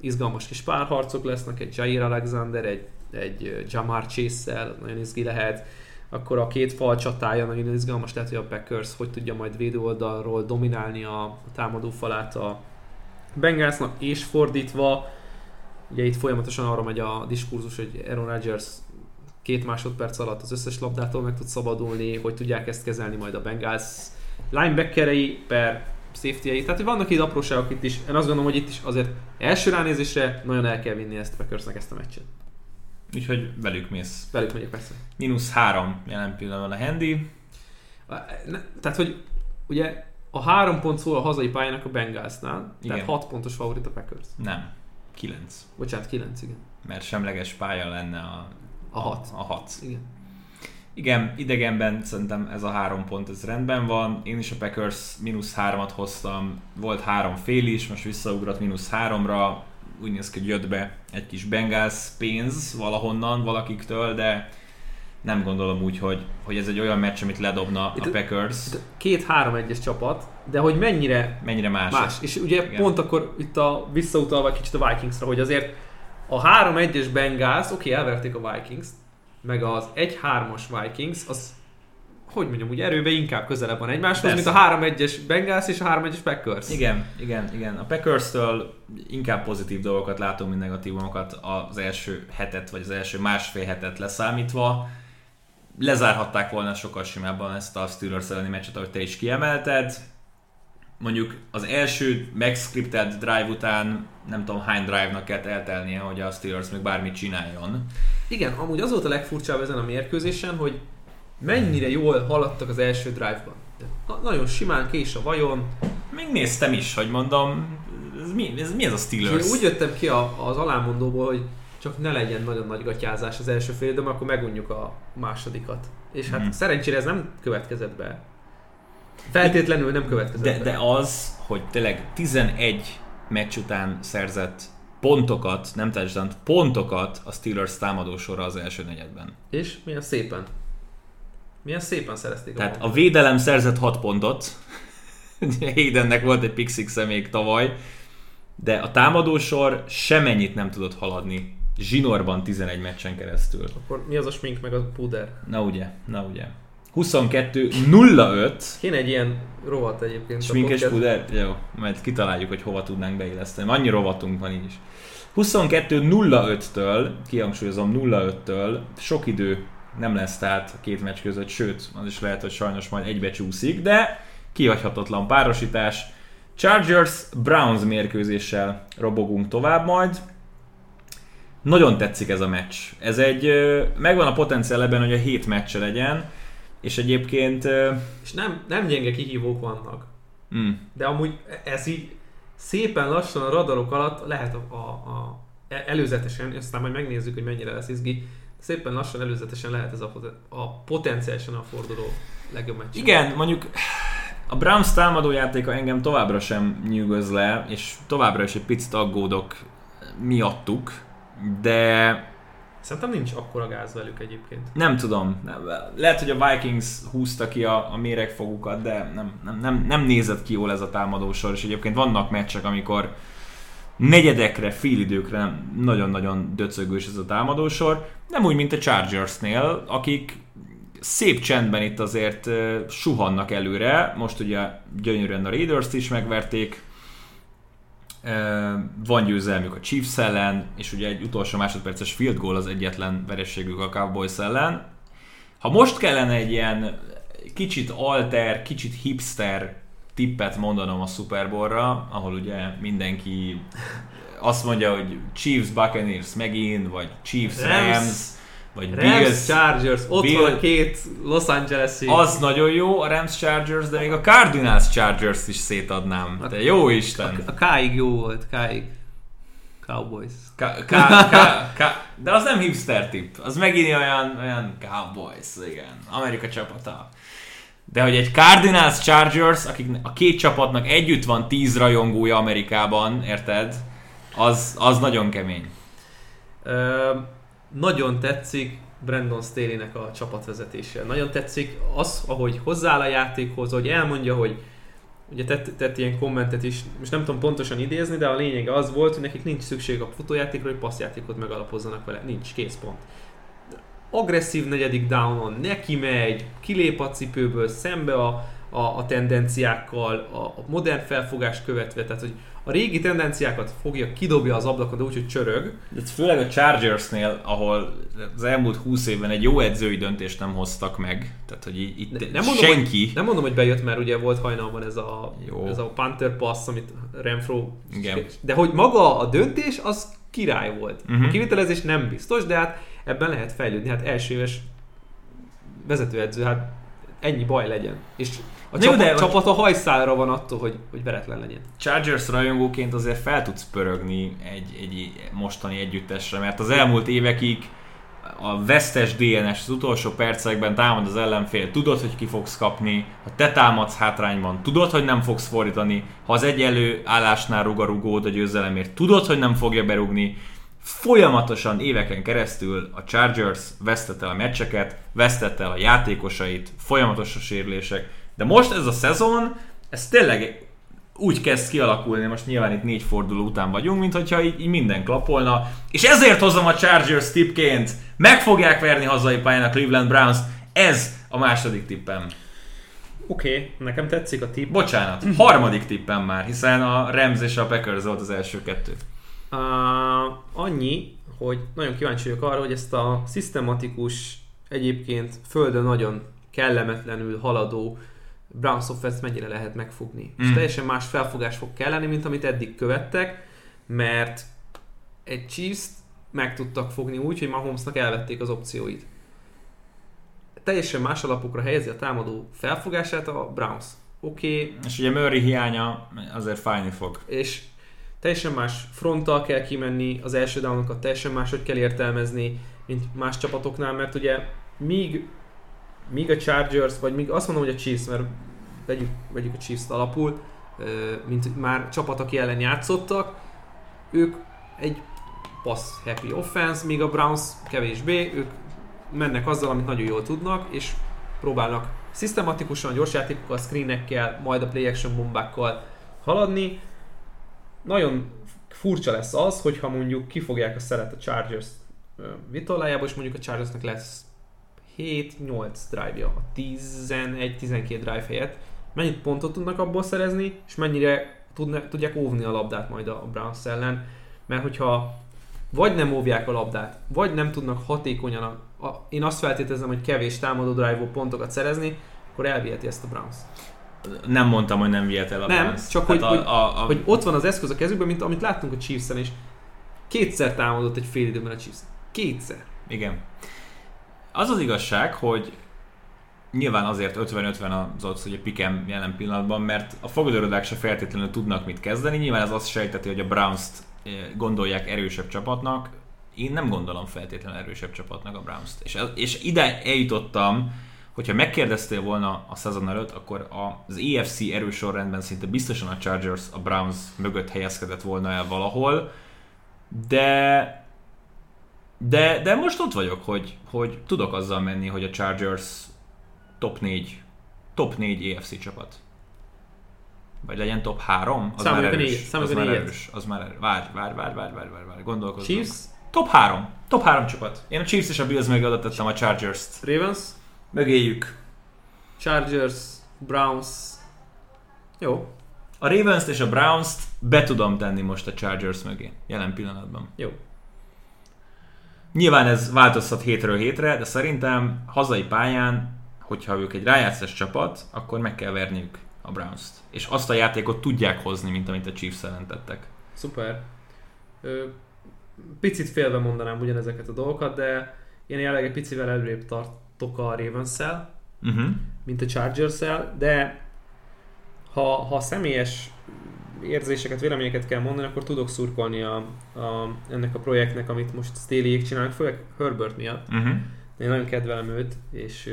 Speaker 2: izgalmas kis párharcok lesznek, egy Jair Alexander, egy, egy Jamar Chase-szel, nagyon izgi lehet, akkor a két fal csatája nagyon izgalmas lehet, hogy a Packers hogy tudja majd védő oldalról dominálni a, támadó falát a Bengalsnak, és fordítva, ugye itt folyamatosan arra megy a diskurzus, hogy Aaron Rodgers két másodperc alatt az összes labdától meg tud szabadulni, hogy tudják ezt kezelni majd a Bengals linebackerei per safety Tehát, hogy vannak itt apróságok itt is. Én azt gondolom, hogy itt is azért első ránézésre nagyon el kell vinni ezt Packersnek ezt a meccset.
Speaker 1: Úgyhogy velük mész.
Speaker 2: Velük megyek persze.
Speaker 1: Minusz három jelen pillanatban a handy.
Speaker 2: Tehát, hogy ugye a három pont szól a hazai pályának a Bengalsnál, igen. tehát hat pontos favorit a Packers.
Speaker 1: Nem, kilenc.
Speaker 2: Bocsánat, kilenc, igen.
Speaker 1: Mert semleges pálya lenne a
Speaker 2: a hat.
Speaker 1: A, a hat.
Speaker 2: Igen.
Speaker 1: Igen, idegenben szerintem ez a három pont, ez rendben van. Én is a Packers mínusz hármat hoztam, volt három fél is, most visszaugrott mínusz háromra. Úgy néz ki, hogy jött be egy kis Bengals pénz valahonnan, valakiktől, de nem gondolom úgy, hogy, hogy ez egy olyan meccs, amit ledobna itt a Packers. Itt
Speaker 2: két három egyes csapat, de hogy mennyire,
Speaker 1: mennyire más.
Speaker 2: más. És ugye Igen. pont akkor itt a visszautalva kicsit a Vikingsra, hogy azért a 3-1-es Bengals, oké, okay, elverték a Vikings, meg az 1-3-as Vikings, az hogy mondjam, úgy erőben inkább közelebb van egymáshoz, Persze. mint a 3-1-es Bengals és a 3-1-es Packers.
Speaker 1: Igen, igen, igen. A Packers-től inkább pozitív dolgokat látunk, mint negatívumokat az első hetet, vagy az első másfél hetet leszámítva. Lezárhatták volna sokkal simábban ezt a Steelers elleni meccset, ahogy te is kiemelted mondjuk az első megscripted drive után nem tudom hány drive-nak kellett eltelnie, hogy a Steelers még bármit csináljon.
Speaker 2: Igen, amúgy az volt a legfurcsább ezen a mérkőzésen, hogy mennyire jól haladtak az első drive-ban. Na, nagyon simán kés a vajon.
Speaker 1: Még néztem is, hogy mondom, ez mi ez, mi ez a Steelers?
Speaker 2: Én úgy jöttem ki a, az alámondóból, hogy csak ne legyen nagyon nagy gatyázás az első fél időben, akkor megunjuk a másodikat. És hát mm. szerencsére ez nem következett be. Feltétlenül nem következett.
Speaker 1: De, de az, hogy tényleg 11 meccs után szerzett pontokat, nem touchdown pontokat a Steelers támadósorra az első negyedben.
Speaker 2: És milyen szépen. Milyen szépen szerezték
Speaker 1: Tehát a
Speaker 2: pontot.
Speaker 1: védelem szerzett 6 pontot, Haydennek volt egy six még tavaly, de a támadósor semennyit nem tudott haladni. Zsinorban 11 meccsen keresztül.
Speaker 2: Akkor mi az a smink meg a puder?
Speaker 1: Na ugye, na ugye. 22-05.
Speaker 2: Kéne egy ilyen rovat egyébként. a
Speaker 1: Sminkes puder? Jó, majd kitaláljuk, hogy hova tudnánk beilleszteni. Annyi rovatunk van így is. 22-05-től, kihangsúlyozom 05-től, sok idő nem lesz tehát a két meccs között, sőt, az is lehet, hogy sajnos majd egybe csúszik, de kihagyhatatlan párosítás. Chargers-Browns mérkőzéssel robogunk tovább majd. Nagyon tetszik ez a meccs. Ez egy, megvan a potenciál ebben, hogy a hét meccse legyen, és egyébként...
Speaker 2: És nem, nem gyenge kihívók vannak.
Speaker 1: Mm,
Speaker 2: De amúgy ez így szépen lassan a radarok alatt lehet a, a, a előzetesen, aztán majd megnézzük, hogy mennyire lesz izgi, szépen lassan előzetesen lehet ez a, a potenciálisan a forduló legjobb meccs.
Speaker 1: Igen, mondjuk a Browns támadójátéka engem továbbra sem nyűgöz le, és továbbra is egy picit aggódok miattuk, de
Speaker 2: Szerintem nincs akkora gáz velük egyébként.
Speaker 1: nem tudom. Lehet, hogy a Vikings húzta ki a, a méregfogukat, de nem, nem, nem, nem nézett ki jól ez a támadósor, és egyébként vannak meccsek, amikor negyedekre, félidőkre nagyon-nagyon döcögős ez a támadósor. Nem úgy, mint a Chargersnél, akik szép csendben itt azért suhannak előre. Most ugye gyönyörűen a Raiders-t is megverték, van győzelmük a Chiefs ellen, és ugye egy utolsó másodperces field goal az egyetlen verességük a Cowboys ellen. Ha most kellene egy ilyen kicsit alter, kicsit hipster tippet mondanom a Super Bowl-ra, ahol ugye mindenki azt mondja, hogy Chiefs Buccaneers megint, vagy Chiefs Rams,
Speaker 2: Rams,
Speaker 1: vagy
Speaker 2: Rams,
Speaker 1: Bills.
Speaker 2: Chargers, ott
Speaker 1: Bill-
Speaker 2: van a két Los Angeles-i.
Speaker 1: Az nagyon jó, a Rams Chargers, de még a Cardinals Chargers is szétadnám. De jó Isten!
Speaker 2: A K-ig jó volt, K-ig. Cowboys.
Speaker 1: Ka- ka- ka- ka- de az nem hipster tipp, az megint olyan, olyan Cowboys, igen, Amerika csapata. De hogy egy Cardinals Chargers, akik a két csapatnak együtt van tíz rajongója Amerikában, érted? Az, az nagyon kemény.
Speaker 2: Ö, nagyon tetszik Brandon Staley-nek a csapatvezetése. Nagyon tetszik az, ahogy hozzááll a játékhoz, hogy elmondja, hogy ugye tett, tett ilyen kommentet is, most nem tudom pontosan idézni, de a lényege az volt, hogy nekik nincs szükség a futójátékra, hogy passzjátékot megalapozzanak vele. Nincs, kész pont. Agresszív negyedik downon, neki megy, kilép a cipőből, szembe a, a, a tendenciákkal, a, a modern felfogást követve, tehát hogy a régi tendenciákat fogja, kidobja az ablakon, de úgy, hogy csörög,
Speaker 1: De főleg a Chargersnél, ahol az elmúlt 20 évben egy jó edzői döntést nem hoztak meg. Tehát, hogy itt
Speaker 2: Ne- nem mondom,
Speaker 1: senki...
Speaker 2: Nem mondom, hogy bejött, mert ugye volt hajnalban ez a,
Speaker 1: Jó.
Speaker 2: ez a Panther Pass, amit Renfro...
Speaker 1: Igen.
Speaker 2: De hogy maga a döntés, az király volt.
Speaker 1: Mhm.
Speaker 2: Uh-huh. A kivitelezés nem biztos, de hát ebben lehet fejlődni. Hát első éves vezetőedző, hát ennyi baj legyen. És a csapat,
Speaker 1: de-
Speaker 2: csapat a hajszára van attól, hogy, hogy veretlen legyen.
Speaker 1: Chargers rajongóként azért fel tudsz pörögni egy, egy mostani együttesre, mert az elmúlt évekig a vesztes DNS az utolsó percekben támad az ellenfél, tudod, hogy ki fogsz kapni, ha te támadsz hátrányban, tudod, hogy nem fogsz fordítani, ha az egyenlő állásnál rúg a rugód a győzelemért, tudod, hogy nem fogja berugni, folyamatosan éveken keresztül a Chargers vesztette el a meccseket, vesztette el a játékosait, folyamatos a sérülések, de most ez a szezon, ez tényleg úgy kezd kialakulni, most nyilván itt négy forduló után vagyunk, mint hogyha így, így minden klapolna, és ezért hozom a Chargers tippként, meg fogják verni hazai pályán a Cleveland Browns, ez a második tippem.
Speaker 2: Oké, okay, nekem tetszik a tipp.
Speaker 1: Bocsánat, harmadik tippem már, hiszen a Rams és a Packers volt az első kettő.
Speaker 2: Uh, annyi, hogy nagyon kíváncsi vagyok arra, hogy ezt a szisztematikus, egyébként földön nagyon kellemetlenül haladó Browns offense mennyire lehet megfogni. Mm. És
Speaker 1: Mm.
Speaker 2: teljesen más felfogás fog kelleni, mint amit eddig követtek, mert egy chiefs meg tudtak fogni úgy, hogy Mahomesnak elvették az opcióit. Teljesen más alapokra helyezi a támadó felfogását a Browns. Oké, okay,
Speaker 1: És ugye Murray hiánya azért fájni fog.
Speaker 2: és teljesen más fronttal kell kimenni, az első downokat teljesen máshogy kell értelmezni, mint más csapatoknál, mert ugye míg, míg a Chargers, vagy míg azt mondom, hogy a Chiefs, mert vegyük, vegyük a Chiefs-t alapul, mint már csapat, aki ellen játszottak, ők egy pass happy offense, míg a Browns kevésbé, ők mennek azzal, amit nagyon jól tudnak, és próbálnak szisztematikusan, gyors játékokkal, screenekkel, majd a play action bombákkal haladni. Nagyon furcsa lesz az, hogyha mondjuk kifogják a szelet a Chargers vitorlájába, és mondjuk a Chargersnek lesz 7-8 drive-ja a 11-12 drive helyett. Mennyit pontot tudnak abból szerezni, és mennyire tudnak, tudják óvni a labdát majd a Browns ellen. Mert hogyha vagy nem óvják a labdát, vagy nem tudnak hatékonyan, a, a, én azt feltételezem, hogy kevés támadó drive pontokat szerezni, akkor elviheti ezt a Browns.
Speaker 1: Nem mondtam, hogy nem vihet el a
Speaker 2: Nem,
Speaker 1: Browns.
Speaker 2: csak hogy,
Speaker 1: a, a, a,
Speaker 2: hogy ott van az eszköz a kezükben, mint amit láttunk a Chiefs-en is. Kétszer támadott egy fél időben a Chiefs. Kétszer.
Speaker 1: Igen. Az az igazság, hogy nyilván azért 50-50 az ott, hogy a pikem jelen pillanatban, mert a fogadőrodák se feltétlenül tudnak mit kezdeni. Nyilván ez azt sejteti, hogy a Browns-t eh, gondolják erősebb csapatnak. Én nem gondolom feltétlenül erősebb csapatnak a Browns-t. És, és ide eljutottam, hogyha megkérdeztél volna a szezon előtt, akkor az EFC erős sorrendben szinte biztosan a Chargers a Browns mögött helyezkedett volna el valahol, de de, de most ott vagyok, hogy, hogy tudok azzal menni, hogy a Chargers top 4, top 4 EFC csapat. Vagy legyen top 3, az
Speaker 2: Számoljuk
Speaker 1: már erős. az már erős. Az már erős. Várj, várj, várj, várj, várj, várj, várj. gondolkozzunk.
Speaker 2: Chiefs,
Speaker 1: Top 3. Top 3 csapat. Én a Chiefs és a Bills mögé oda tettem a Chargers-t.
Speaker 2: Ravens,
Speaker 1: Mögéjük.
Speaker 2: Chargers, Browns. Jó,
Speaker 1: A Ravens-t és a Browns-t be tudom tenni most a Chargers mögé. Jelen pillanatban.
Speaker 2: jó.
Speaker 1: Nyilván ez változhat hétről hétre, de szerintem hazai pályán, hogyha ők egy rájátszás csapat, akkor meg kell verniük a Browns-t. És azt a játékot tudják hozni, mint amit a Chiefs ellen tettek.
Speaker 2: Szuper. Picit félve mondanám ugyanezeket a dolgokat, de én jelenleg egy picivel előrébb tartok a ravens
Speaker 1: Uh-huh.
Speaker 2: mint a chargers de ha, ha személyes érzéseket, véleményeket kell mondani, akkor tudok szurkolni a, a, ennek a projektnek, amit most Staleyék csinálnak, főleg Herbert miatt.
Speaker 1: Uh-huh.
Speaker 2: Én nagyon kedvelem őt, és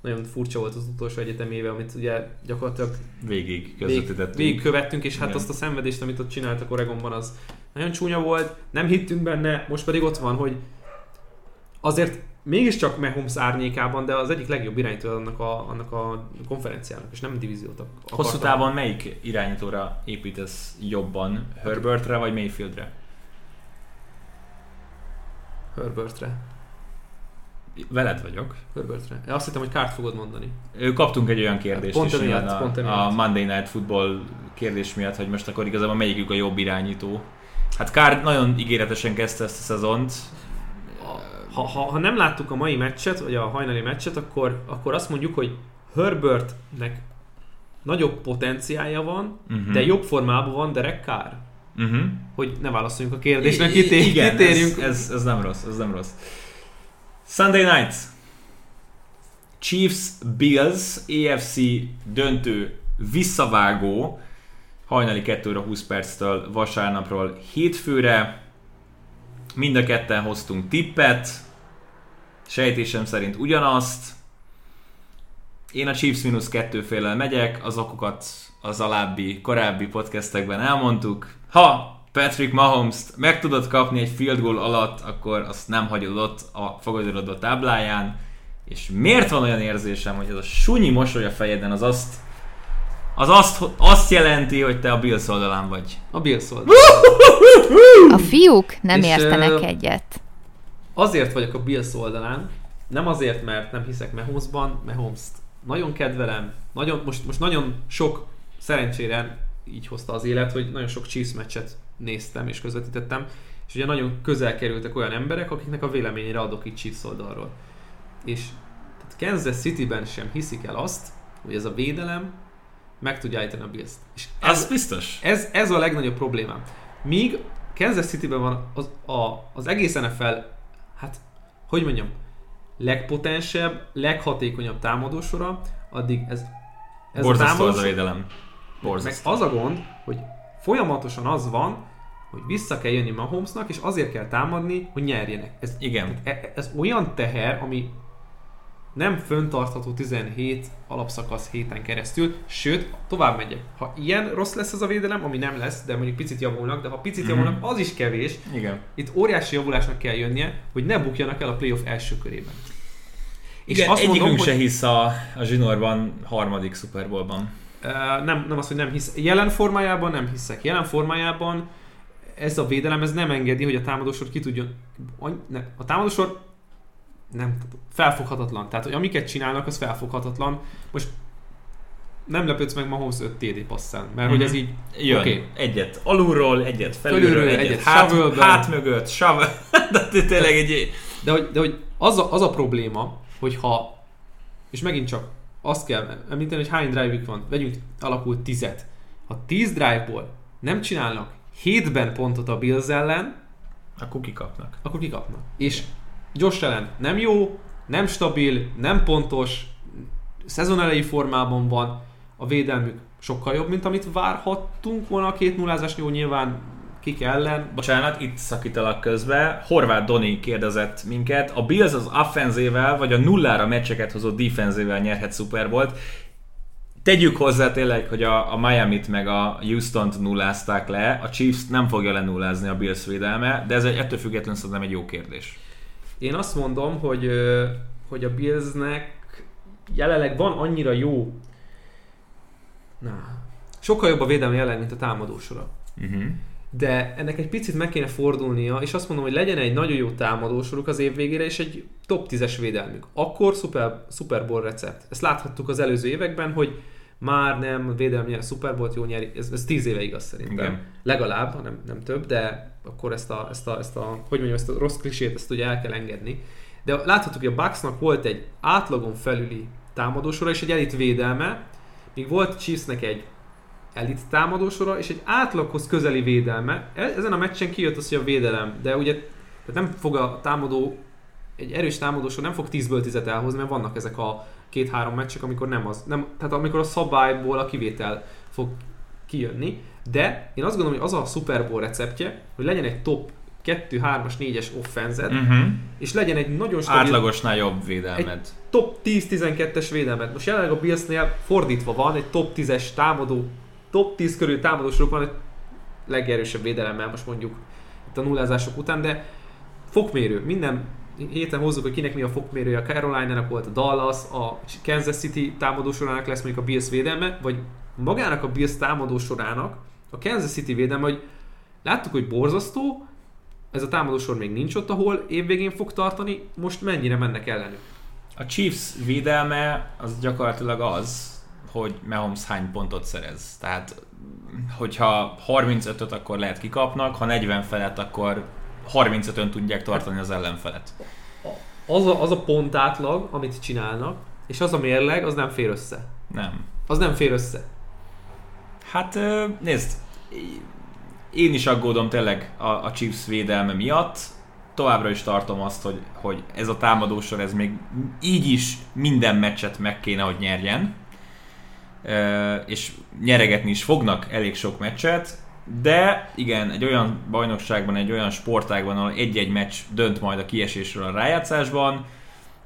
Speaker 2: nagyon furcsa volt az utolsó egyetem éve, amit ugye gyakorlatilag
Speaker 1: Végig
Speaker 2: végig,
Speaker 1: közvetítettünk.
Speaker 2: végig követtünk, és hát
Speaker 1: Igen.
Speaker 2: azt a szenvedést, amit ott csináltak Oregonban, az nagyon csúnya volt, nem hittünk benne, most pedig ott van, hogy azért mégiscsak Mahomes árnyékában, de az egyik legjobb irányító annak a, annak a konferenciának, és nem divíziót ak-
Speaker 1: Hosszú távon melyik irányítóra építesz jobban? Herbertre vagy Mayfieldre?
Speaker 2: Herbertre.
Speaker 1: Veled vagyok.
Speaker 2: Herbertre. Én azt hittem, hogy kárt fogod mondani.
Speaker 1: Ő, Kaptunk egy olyan kérdést
Speaker 2: Pont
Speaker 1: is
Speaker 2: emiatt,
Speaker 1: nyilván
Speaker 2: pont
Speaker 1: a,
Speaker 2: emiatt.
Speaker 1: a Monday Night Football kérdés miatt, hogy most akkor igazából melyikük a jobb irányító. Hát Kár nagyon ígéretesen kezdte ezt a szezont.
Speaker 2: Ha, ha, ha nem láttuk a mai meccset, vagy a hajnali meccset, akkor, akkor azt mondjuk, hogy Herbertnek nagyobb potenciálja van,
Speaker 1: Uh-huh.
Speaker 2: de jobb formában van Derek Carr.
Speaker 1: Uh-huh.
Speaker 2: Hogy ne válaszoljunk a kérdésnek, kitér,
Speaker 1: Igen,
Speaker 2: kitérjünk.
Speaker 1: ez, ez, ez, nem rossz, ez nem rossz. Sunday night. Chiefs Bills AFC döntő visszavágó hajnali 2 óra 20 perctől vasárnapról hétfőre. Mind a ketten hoztunk tippet. Sejtésem szerint ugyanazt. Én a Chiefs mínusz kettőfélel megyek, az okokat az alábbi, korábbi podcastekben elmondtuk. Ha Patrick mahomes meg tudod kapni egy field goal alatt, akkor azt nem hagyod ott a fogadórodó tábláján. És miért van olyan érzésem, hogy ez a sunyi mosoly a fejeden az azt, az azt, azt jelenti, hogy te a Bills oldalán vagy.
Speaker 2: A Bills volt.
Speaker 3: A fiúk nem
Speaker 2: És,
Speaker 3: értenek
Speaker 2: ö,
Speaker 3: egyet.
Speaker 2: Azért vagyok a Bills oldalán, nem azért, mert nem hiszek Mahomesban, Mahomes-t nagyon kedvelem, nagyon, most, most nagyon sok, szerencsére így hozta az élet, hogy nagyon sok Chiefs meccset néztem és közvetítettem, és ugye nagyon közel kerültek olyan emberek, akiknek a véleményére adok itt Chiefs oldalról. És tehát Kansas City-ben sem hiszik el azt, hogy ez a védelem meg tudja állítani a Bills-t. És
Speaker 1: Ez
Speaker 2: ez,
Speaker 1: biztos.
Speaker 2: ez, ez a legnagyobb problémám. Míg Kansas City-ben van az, a, az egész NFL, hát, hogy mondjam, legpotensebb, leghatékonyabb támadósora, addig ez, ez
Speaker 1: Borzasztó az a védelem.
Speaker 2: meg
Speaker 1: Borzasztó.
Speaker 2: az a gond, hogy folyamatosan az van, hogy vissza kell jönni Mahomesnak, és azért kell támadni, hogy nyerjenek. Ez,
Speaker 1: Igen.
Speaker 2: tehát e- ez olyan teher, ami nem föntartható 17 alapszakasz héten keresztül, sőt, tovább megyek. Ha ilyen rossz lesz ez a védelem, ami nem lesz, de mondjuk picit javulnak, de ha picit
Speaker 1: Mhm.
Speaker 2: javulnak, az is kevés.
Speaker 1: Igen.
Speaker 2: Itt óriási javulásnak kell jönnie, hogy ne bukjanak el a playoff első körében.
Speaker 1: És Igen, egyikünk se hisz a, a zsinórban harmadik Super Bowlban.
Speaker 2: Ö, nem, nem az, hogy nem hisz. Jelen formájában nem hiszek. Jelen formájában ez a védelem ez nem engedi, hogy a támadósor ki tudjon... ne, A támadósor nem felfoghatatlan. Tehát, hogy amiket csinálnak, az felfoghatatlan. Most nem lepődsz meg Mahomes 5 TD passzán, mert hogy
Speaker 1: Mhm.
Speaker 2: ez így
Speaker 1: Jön. Okay. Egyet alulról, egyet felülről,
Speaker 2: Felülről,
Speaker 1: egyet,
Speaker 2: egyet
Speaker 1: hát, hát mögött, shovel. De *laughs* tényleg egy...
Speaker 2: De hogy, de hogy az, a, az a probléma, hogyha, és megint csak azt kell említeni, hogy hány drive van, vegyünk alapul tizet. Ha 10 drive-ból nem csinálnak 7-ben pontot a Bills ellen,
Speaker 1: Akkor kikapnak.
Speaker 2: akkor kikapnak. És Josh Allen nem jó, nem stabil, nem pontos, szezon elejé formában van, a védelmük sokkal jobb, mint amit várhattunk volna a két nullázás jó nyilván kik ellen.
Speaker 1: Bocsánat, itt szakítalak közbe. Horváth Doni kérdezett minket. A Bills az offenzével, vagy a nullára meccseket hozott defenzével nyerhet Super Bowl-t. Tegyük hozzá tényleg, hogy a, a Miami-t meg a Houston-t nullázták le, a Chiefs nem fogja lenullázni a Bills védelme, de ez egy, ettől függetlenül szerintem egy jó kérdés.
Speaker 2: Én azt mondom, hogy, hogy a Billsnek jelenleg van annyira jó, na, sokkal jobb a védelmi jelen, mint a támadósora.
Speaker 1: Uh-huh.
Speaker 2: De ennek egy picit meg kéne fordulnia, és azt mondom, hogy legyen egy nagyon jó támadósoruk az év végére, és egy top 10-es védelmük. Akkor Super, Super Bowl recept. Ezt láthattuk az előző években, hogy már nem védelmi nyer, Super jó nyeri, ez, ez 10 éve igaz szerintem.
Speaker 1: Igen.
Speaker 2: Legalább, ha nem, nem több, de akkor ezt a, ezt, a, ezt a, hogy mondjam, ezt a rossz klisét, ezt ugye el kell engedni. De láthattuk, hogy a Bucksnak volt egy átlagon felüli támadósora és egy elit védelme, míg volt Chiefsnek egy elit támadósora és egy átlaghoz közeli védelme. E- Ezen a meccsen kijött az, hogy a védelem, de ugye tehát nem fog a támadó, egy erős támadósor nem fog 10-ből 10-et elhozni, mert vannak ezek a két-három meccsek, amikor nem az, nem, tehát amikor a szabályból a kivétel fog kijönni, de én azt gondolom, hogy az a Super Bowl receptje, hogy legyen egy top 2, 3-as, 4-es offenzed,
Speaker 1: Uh-huh.
Speaker 2: és legyen egy nagyon stabil
Speaker 1: Átlagosnál jobb védelmed.
Speaker 2: top 10-12-es védelmet. Most jelenleg a Billsnél fordítva van, egy top 10-es támadó, top 10 körül támadósok van, egy legerősebb védelemmel most mondjuk itt a nullázások után, de fokmérő, minden héten hozzuk, hogy kinek mi a fokmérője, a Carolina-nak volt a Dallas, a Kansas City támadósorának lesz mondjuk a Bills védelme, vagy magának a Bills támadósorának a Kansas City védelme, hogy láttuk, hogy borzasztó, ez a támadósor még nincs ott, ahol évvégén fog tartani, most mennyire mennek ellenük.
Speaker 1: A Chiefs védelme az gyakorlatilag az, hogy Mahomes hány pontot szerez. Tehát, hogyha 35-öt, akkor lehet kikapnak, ha 40 felett, akkor 35-ön tudják tartani az ellenfelet.
Speaker 2: az a, az a pontátlag, amit csinálnak, és az a mérleg, az nem fér össze.
Speaker 1: Nem.
Speaker 2: Az nem fér össze.
Speaker 1: Hát nézd, én is aggódom tényleg a, a Chiefs védelme miatt. Továbbra is tartom azt, hogy, hogy ez a támadósor, ez még így is minden meccset meg kéne, hogy nyerjen. Ö, és nyeregetni is fognak elég sok meccset, de igen, egy olyan bajnokságban, egy olyan sportágban, ahol egy-egy meccs dönt majd a kiesésről a rájátszásban,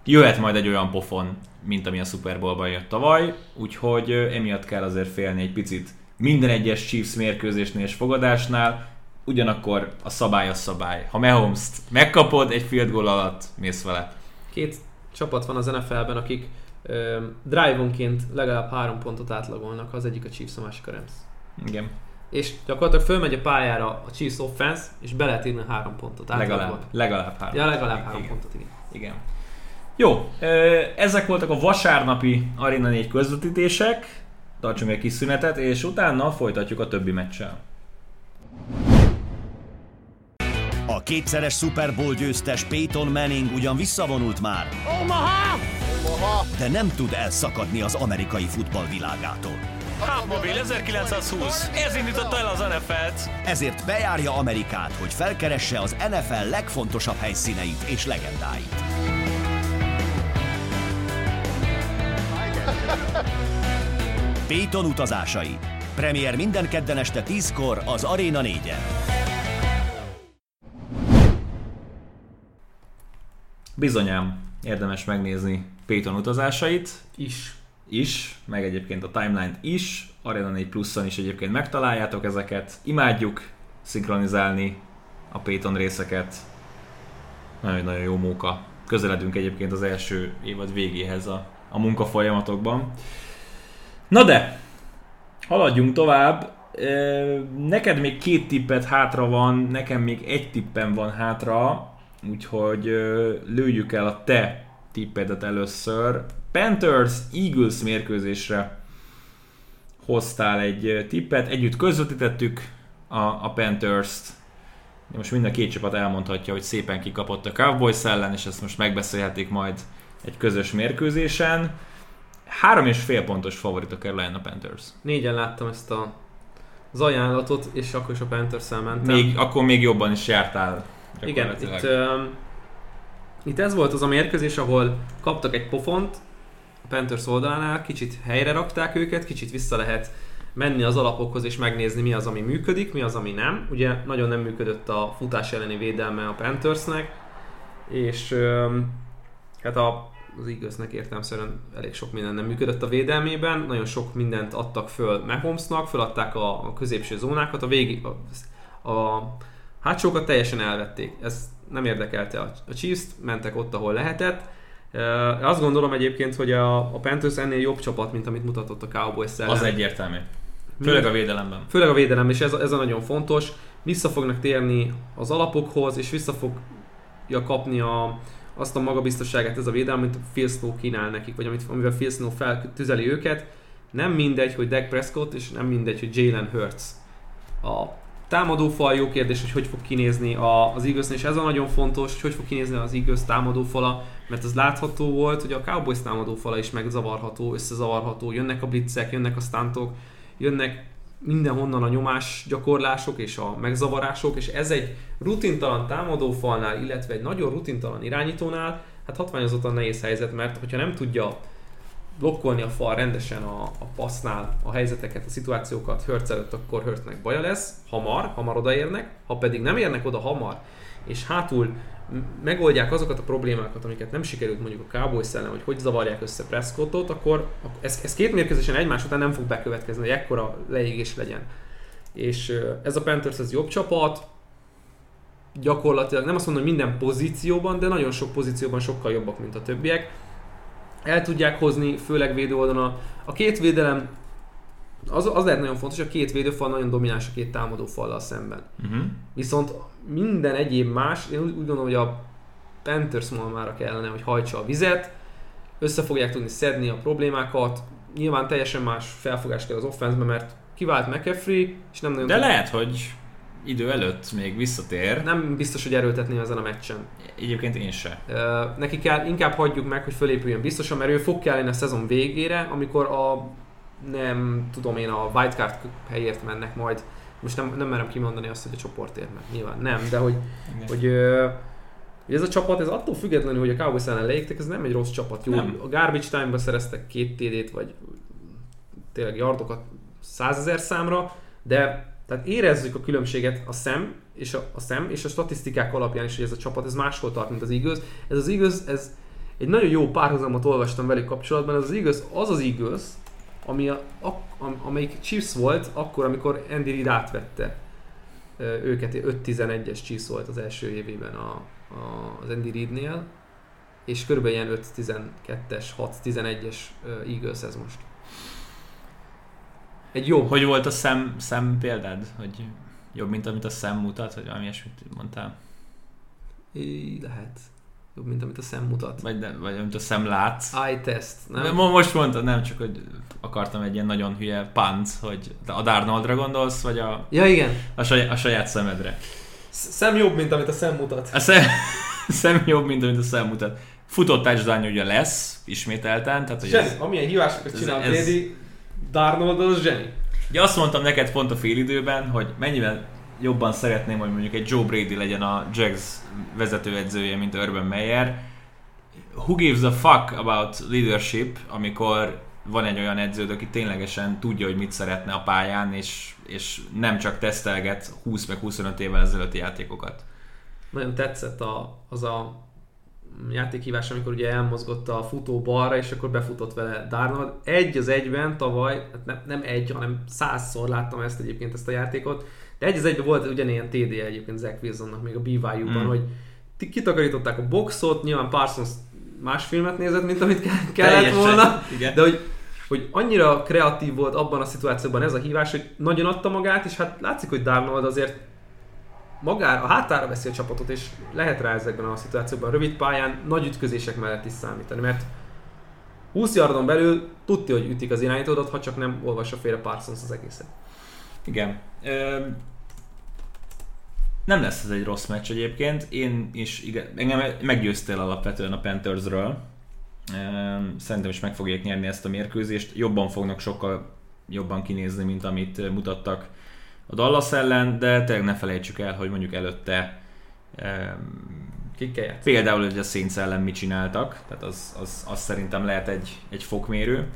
Speaker 1: jöhet majd egy olyan pofon, mint ami a Super Bowl-ban jött tavaly, úgyhogy emiatt kell azért félni egy picit minden egyes Chiefs mérkőzésnél és fogadásnál, ugyanakkor a szabály a szabály. Ha Mahomes-t megkapod egy field goal alatt, mész vele.
Speaker 2: Két csapat van az NFL-ben, akik ö, drive-onként legalább három pontot átlagolnak, az egyik a Chiefs, a másik a Rams.
Speaker 1: Igen.
Speaker 2: És gyakorlatilag fölmegy a pályára a Chiefs offense, és be lehet írni három pontot. átlagban.
Speaker 1: Legalább, legalább három.
Speaker 2: Ja, legalább három
Speaker 1: igen.
Speaker 2: pontot, igen.
Speaker 1: Igen. Jó, ezek voltak a vasárnapi Arena 4 közvetítések. Tartsunk egy kis szünetet, és utána folytatjuk a többi meccsel.
Speaker 4: A kétszeres Super Bowl győztes Peyton Manning ugyan visszavonult már, de nem tud elszakadni az amerikai futball világától.
Speaker 5: Hubmobil 1920. Ez indította el az NFL-t.
Speaker 4: Ezért bejárja Amerikát, hogy felkeresse az NFL legfontosabb helyszíneit és legendáit. *laughs* Peyton utazásai. Premier minden kedden este 10-kor az Arena 4-en.
Speaker 1: Bizonyám, érdemes megnézni Payton utazásait
Speaker 2: Is.
Speaker 1: is, meg egyébként a timeline-t is, Arena 4 Plus-on is egyébként megtaláljátok ezeket. Imádjuk szinkronizálni a Payton részeket. Nagyon-nagyon jó móka. Közeledünk egyébként az első évad végéhez a, a munkafolyamatokban. Na de, haladjunk tovább. Neked még két tippet hátra van, nekem még egy tippem van hátra, úgyhogy lőjük el a te tippedet először. Panthers Eagles mérkőzésre hoztál egy tippet, együtt közvetítettük a, a Panthers-t. Most mind a két csapat elmondhatja, hogy szépen kikapott a Cowboys ellen, és ezt most megbeszélhetik majd egy közös mérkőzésen. Három és fél pontos favorit a Carolina Panthers.
Speaker 2: Négyen láttam ezt a, az ajánlatot, és akkor is a panthers mentem.
Speaker 1: Még, akkor még jobban is jártál.
Speaker 2: Igen, itt, um, itt ez volt az a mérkőzés, ahol kaptak egy pofont a Panthers oldalánál, kicsit helyre rakták őket, kicsit vissza lehet menni az alapokhoz és megnézni mi az, ami működik, mi az, ami nem. Ugye nagyon nem működött a futás elleni védelme a Panthersnek, és um, hát a, az Eaglesnek értelmszerűen elég sok minden nem működött a védelmében, nagyon sok mindent adtak föl Mahomesnak, föladták a, a középső zónákat, a, végi, a, a hátsókat teljesen elvették. Ez nem érdekelte a, a Chiefs-t, mentek ott, ahol lehetett. Uh, azt gondolom egyébként, hogy a, a Panthers ennél jobb csapat, mint amit mutatott a Cowboys ellen.
Speaker 1: Az egyértelmű. Főleg a védelemben.
Speaker 2: Főleg a védelem, és ez, ez a nagyon fontos. Vissza fognak térni az alapokhoz, és vissza fogja kapni a, azt a magabiztosságát ez a védelem, amit Phil Snow kínál nekik, vagy amit, amivel Phil Snow feltüzeli őket. Nem mindegy, hogy Dak Prescott, és nem mindegy, hogy Jalen Hurts. A támadófal jó kérdés, hogy hogy fog kinézni az eagles és ez a nagyon fontos, hogy hogy fog kinézni az Eagles támadófala, mert az látható volt, hogy a Cowboys támadófala is megzavarható, összezavarható, jönnek a blitzek, jönnek a stuntok, jönnek mindenhonnan a nyomás gyakorlások és a megzavarások, és ez egy rutintalan támadófalnál, illetve egy nagyon rutintalan irányítónál, hát hatványozottan nehéz helyzet, mert hogyha nem tudja blokkolni a fal rendesen a, a passznál a helyzeteket, a szituációkat Hurts előtt, akkor Hurtsnek baja lesz, hamar, hamar odaérnek, ha pedig nem érnek oda hamar, és hátul megoldják azokat a problémákat, amiket nem sikerült mondjuk a Cowboys ellen, hogy hogy zavarják össze Prescottot, akkor ak- ez, ez két mérkőzésen egymás után nem fog bekövetkezni, hogy ekkora leégés legyen. És ez a Panthers ez jobb csapat, gyakorlatilag nem azt mondom, hogy minden pozícióban, de nagyon sok pozícióban sokkal jobbak, mint a többiek. El tudják hozni, főleg védő oldalon. A két védelem, az, az lehet nagyon fontos, a két védőfal nagyon domináns a két támadó fallal szemben.
Speaker 1: Uh-huh.
Speaker 2: Viszont minden egyéb más, én úgy, úgy gondolom, hogy a Panthers malmára kellene, hogy hajtsa a vizet, össze fogják tudni szedni a problémákat, nyilván teljesen más felfogás kell az offenszbe, mert kivált McAfee, és nem nagyon
Speaker 1: De
Speaker 2: tud-
Speaker 1: lehet, hogy idő előtt még visszatér.
Speaker 2: nem biztos, hogy erőltetné ezen a meccsen.
Speaker 1: Egyébként én se.
Speaker 2: Neki kell, inkább hagyjuk meg, hogy fölépüljön biztosan, mert ő fog kelleni a szezon végére, amikor a nem tudom én a wildcard helyért mennek majd. Most nem, nem merem kimondani azt, hogy a csoportért, mert nyilván nem, de hogy, hogy, ö, hogy ez a csapat, ez attól függetlenül, hogy a Cowboys ellen leégtek, ez nem egy rossz csapat. Jó,
Speaker 1: Nem.
Speaker 2: a garbage time-ba szereztek két TD-t, vagy tényleg yardokat százezer számra, de tehát érezzük a különbséget a szem és a, a szem és a statisztikák alapján is, hogy ez a csapat ez máshol tart, mint az Eagles. Ez az Eagles, ez egy nagyon jó párhuzamot olvastam velük kapcsolatban, ez az Eagles az az Eagles, ami a, a, am- amelyik Chiefs volt akkor, amikor Andy Reid átvette őket, 5-11-es Chiefs volt az első évében a, a, az Andy Reidnél, és körülbelül ilyen 5-12-es, 6-11-es ö, Eagles ez most. Egy jó,
Speaker 1: Hogy volt a szem, szem példád? Hogy jobb, mint amit a szem mutat? Hogy valami ilyesmit mondtál?
Speaker 2: Í, lehet. Jobb, mint amit a szem mutat.
Speaker 1: Vagy, de, vagy amit a szem lát?
Speaker 2: Eye test, nem?
Speaker 1: Most mondtad, nem csak, hogy akartam egy ilyen nagyon hülye punt, hogy a Darnoldra gondolsz, vagy a,
Speaker 2: Ja, igen.
Speaker 1: a, saját, a saját szemedre.
Speaker 2: Sz- Szem jobb, mint amit a szem mutat.
Speaker 1: A szem, *laughs* szem jobb, mint amit a szem mutat. Futott touchdown ugye lesz, ismételten, tehát hogy
Speaker 2: Zseni,
Speaker 1: ez,
Speaker 2: amilyen hívásokat
Speaker 1: ez-
Speaker 2: csinál
Speaker 1: ez-
Speaker 2: Brady, Darnold az zseni.
Speaker 1: Ugye azt mondtam neked pont a félidőben, hogy mennyivel jobban szeretném, hogy mondjuk egy Joe Brady legyen a Jags vezetőedzője, mint Urban Meyer. Who gives a fuck about leadership, amikor van egy olyan edződ, aki ténylegesen tudja, hogy mit szeretne a pályán, és, és nem csak tesztelget 20 meg 25 évvel ezelőtti játékokat.
Speaker 2: Nagyon tetszett a, az a játékhívás, amikor ugye elmozgott a futó balra, és akkor befutott vele Darnold. Egy az egyben tavaly, hát nem, nem egy, hanem százszor láttam ezt egyébként, ezt a játékot, de egy az egyben volt ugyanilyen TD egyébként Zach Wilsonnak még a BYU-ban, mm. hogy kitakarították a boxot, nyilván Parsons más filmet nézett, mint amit kellett Teljesen. volna, Igen. de hogy hogy annyira kreatív volt abban a szituációban ez a hívás, hogy nagyon adta magát, és hát látszik, hogy Darnold azért magára, a hátára veszi a csapatot, és lehet rá ezekben a szituációkban rövid pályán nagy ütközések mellett is számítani, mert 20 yardon belül tudja, hogy ütik az irányítódat, ha csak nem olvassa félre Parsons az egészet.
Speaker 1: Igen. Ö, nem lesz ez egy rossz meccs egyébként. Én is, igen, engem meggyőztél alapvetően a Panthersről. Szerintem is meg fogják nyerni ezt a mérkőzést. Jobban fognak sokkal jobban kinézni, mint amit mutattak a Dallas ellen, de tényleg ne felejtsük el, hogy mondjuk előtte
Speaker 2: Kikkel
Speaker 1: Például, hogy a Saints ellen mit csináltak, tehát az, az, az szerintem lehet egy, egy fokmérő.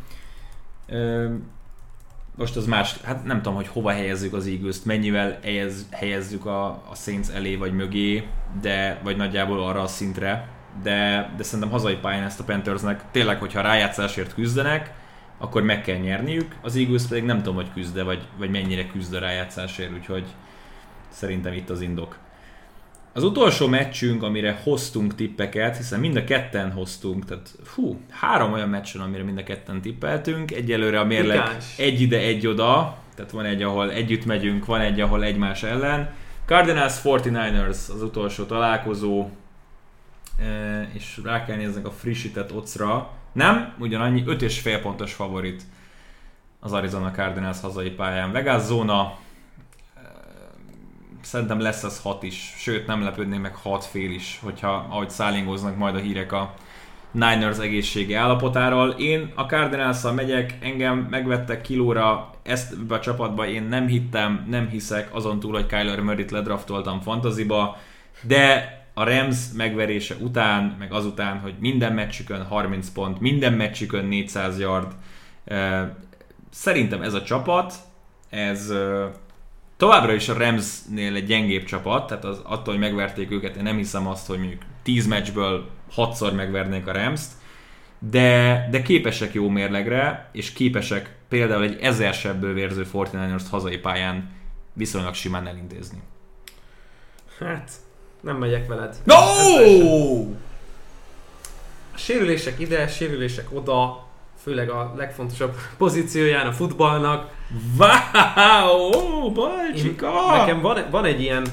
Speaker 1: Most az más, hát nem tudom, hogy hova helyezzük az eagles mennyivel helyez, helyezzük a, a Saints elé vagy mögé, de, vagy nagyjából arra a szintre, de, de szerintem hazai pályán ezt a Panthersnek tényleg, hogyha rájátszásért küzdenek, akkor meg kell nyerniük, az Eagles pedig nem tudom, hogy küzde, vagy, vagy mennyire küzd a rájátszásért, úgyhogy szerintem itt az indok. Az utolsó meccsünk, amire hoztunk tippeket, hiszen mind a ketten hoztunk, tehát hú, három olyan meccsen, amire mind a ketten tippeltünk, egyelőre a mérleg egy ide, egy oda, tehát van egy, ahol együtt megyünk, van egy, ahol egymás ellen. Cardinals 49ers az utolsó találkozó, és rá kell nézni a frissített ocra. Nem, ugyanannyi 5,5 pontos favorit az Arizona Cardinals hazai pályán. Vegas zóna, szerintem lesz az 6 is, sőt nem lepődnék meg 6 fél is, hogyha ahogy szállingoznak majd a hírek a Niners egészségi állapotáról. Én a cardinals megyek, engem megvettek kilóra, ezt a csapatba én nem hittem, nem hiszek, azon túl, hogy Kyler Murray-t ledraftoltam fantaziba, de a Rams megverése után, meg azután, hogy minden meccsükön 30 pont, minden meccsükön 400 yard, szerintem ez a csapat, ez továbbra is a Ramsnél egy gyengébb csapat, tehát az, attól, hogy megverték őket, én nem hiszem azt, hogy mondjuk 10 meccsből 6-szor megvernék a Rams-t, de, de képesek jó mérlegre, és képesek például egy ezer sebből vérző 49ers hazai pályán viszonylag simán elintézni.
Speaker 2: Hát, nem megyek veled.
Speaker 1: No!
Speaker 2: A sérülések ide, sérülések oda, főleg a legfontosabb *laughs* pozícióján a futballnak.
Speaker 1: Wow! Balcsika!
Speaker 2: Nekem van, van egy ilyen...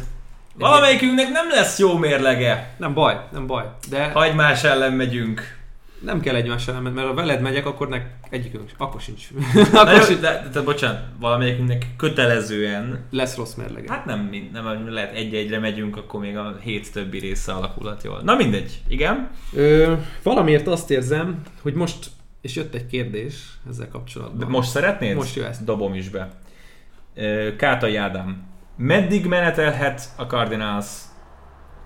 Speaker 1: Valamelyikünknek nem lesz jó mérlege.
Speaker 2: Nem baj, nem baj.
Speaker 1: De... Ha egymás ellen megyünk
Speaker 2: nem kell egymással elmenni, mert ha veled megyek, akkor nek egyikünk, akkor sincs.
Speaker 1: akkor jó, sincs. De, de, de, bocsánat, valamelyikünknek kötelezően...
Speaker 2: Lesz rossz mérlege.
Speaker 1: Hát nem, nem lehet egy-egyre megyünk, akkor még a hét többi része alakulhat jól. Na mindegy, igen.
Speaker 2: Ö, valamiért azt érzem, hogy most, és jött egy kérdés ezzel kapcsolatban.
Speaker 1: De most szeretnéd?
Speaker 2: Most jössz.
Speaker 1: Dobom is be. Kátai Ádám. Meddig menetelhet a Cardinals?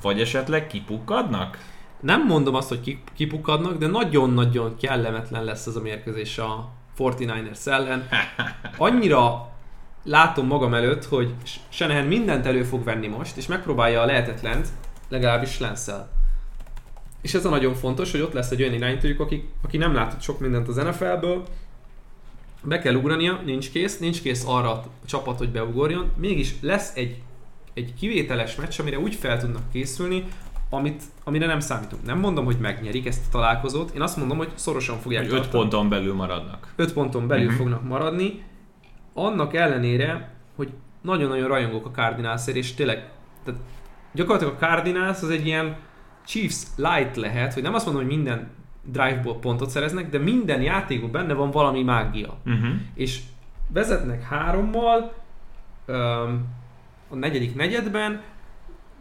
Speaker 1: Vagy esetleg kipukkadnak?
Speaker 2: nem mondom azt, hogy kipukadnak, de nagyon-nagyon kellemetlen lesz ez a mérkőzés a 49ers ellen. *laughs* Annyira látom magam előtt, hogy Shanahan mindent elő fog venni most, és megpróbálja a lehetetlent, legalábbis Lenszel. És ez a nagyon fontos, hogy ott lesz egy olyan irányítójuk, aki, aki nem látott sok mindent az NFL-ből, be kell ugrania, nincs kész, nincs kész arra a csapat, hogy beugorjon, mégis lesz egy, egy kivételes meccs, amire úgy fel tudnak készülni, amit, amire nem számítunk. Nem mondom, hogy megnyerik ezt a találkozót, én azt mondom, hogy szorosan fogják
Speaker 1: 5 ponton belül maradnak.
Speaker 2: 5 ponton belül uh-huh. fognak maradni, annak ellenére, hogy nagyon-nagyon rajongok a cardinals és tényleg, tehát gyakorlatilag a Cardinals az egy ilyen Chiefs light lehet, hogy nem azt mondom, hogy minden drive-ból pontot szereznek, de minden játékban benne van valami mágia. Uh-huh. És vezetnek hárommal, a negyedik negyedben,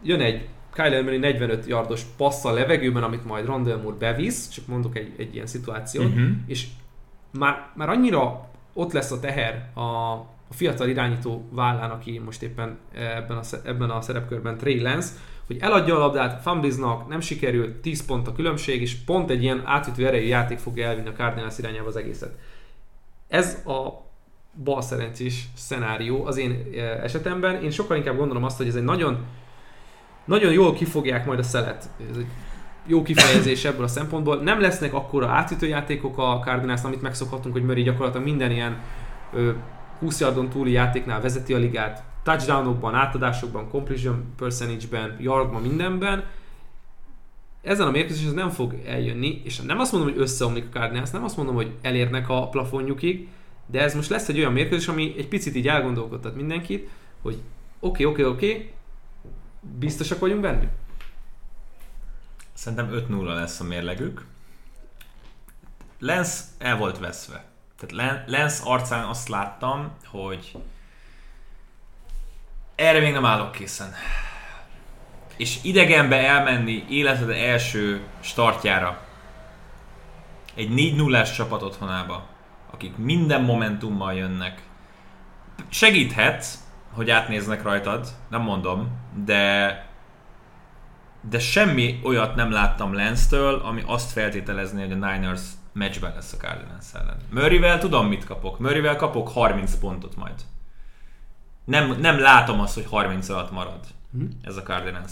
Speaker 2: jön egy Kyler Murray 45 yardos passz a levegőben, amit majd Rondell Moore bevisz, csak mondok egy, egy ilyen szituációt, uh-huh. és már, már annyira ott lesz a teher a, a fiatal irányító vállán, aki most éppen ebben a, ebben a szerepkörben Trey Lance, hogy eladja a labdát, fambliznak, nem sikerül, 10 pont a különbség, és pont egy ilyen átütő erejű játék fogja elvinni a Cardinals irányába az egészet. Ez a bal szerencsés szenárió az én esetemben. Én sokkal inkább gondolom azt, hogy ez egy nagyon nagyon jól kifogják majd a szelet. Ez egy jó kifejezés ebből a szempontból. Nem lesznek akkora átütő játékok a Cardinals, amit megszokhatunk, hogy Murray gyakorlatilag minden ilyen ö, 20 yardon túli játéknál vezeti a ligát, touchdownokban, átadásokban, completion percentage-ben, yardban, mindenben. Ezen a mérkőzésen ez nem fog eljönni, és nem azt mondom, hogy összeomlik a Cardinals, nem azt mondom, hogy elérnek a plafonjukig, de ez most lesz egy olyan mérkőzés, ami egy picit így elgondolkodtat mindenkit, hogy oké, okay, oké, okay, oké, okay, biztosak vagyunk benne?
Speaker 1: Szerintem 5-0 lesz a mérlegük. Lens el volt veszve. Tehát Lens arcán azt láttam, hogy erre még nem állok készen. És idegenbe elmenni életed első startjára egy 4 0 csapat otthonába, akik minden momentummal jönnek. Segíthet, hogy átnéznek rajtad, nem mondom, de de semmi olyat nem láttam Lance-től, ami azt feltételezni, hogy a Niners meccsben lesz a Cardinals ellen. Murrayvel tudom, mit kapok. Murrayvel kapok 30 pontot majd. Nem, nem látom azt, hogy 30 alatt marad hm? ez a Cardinals.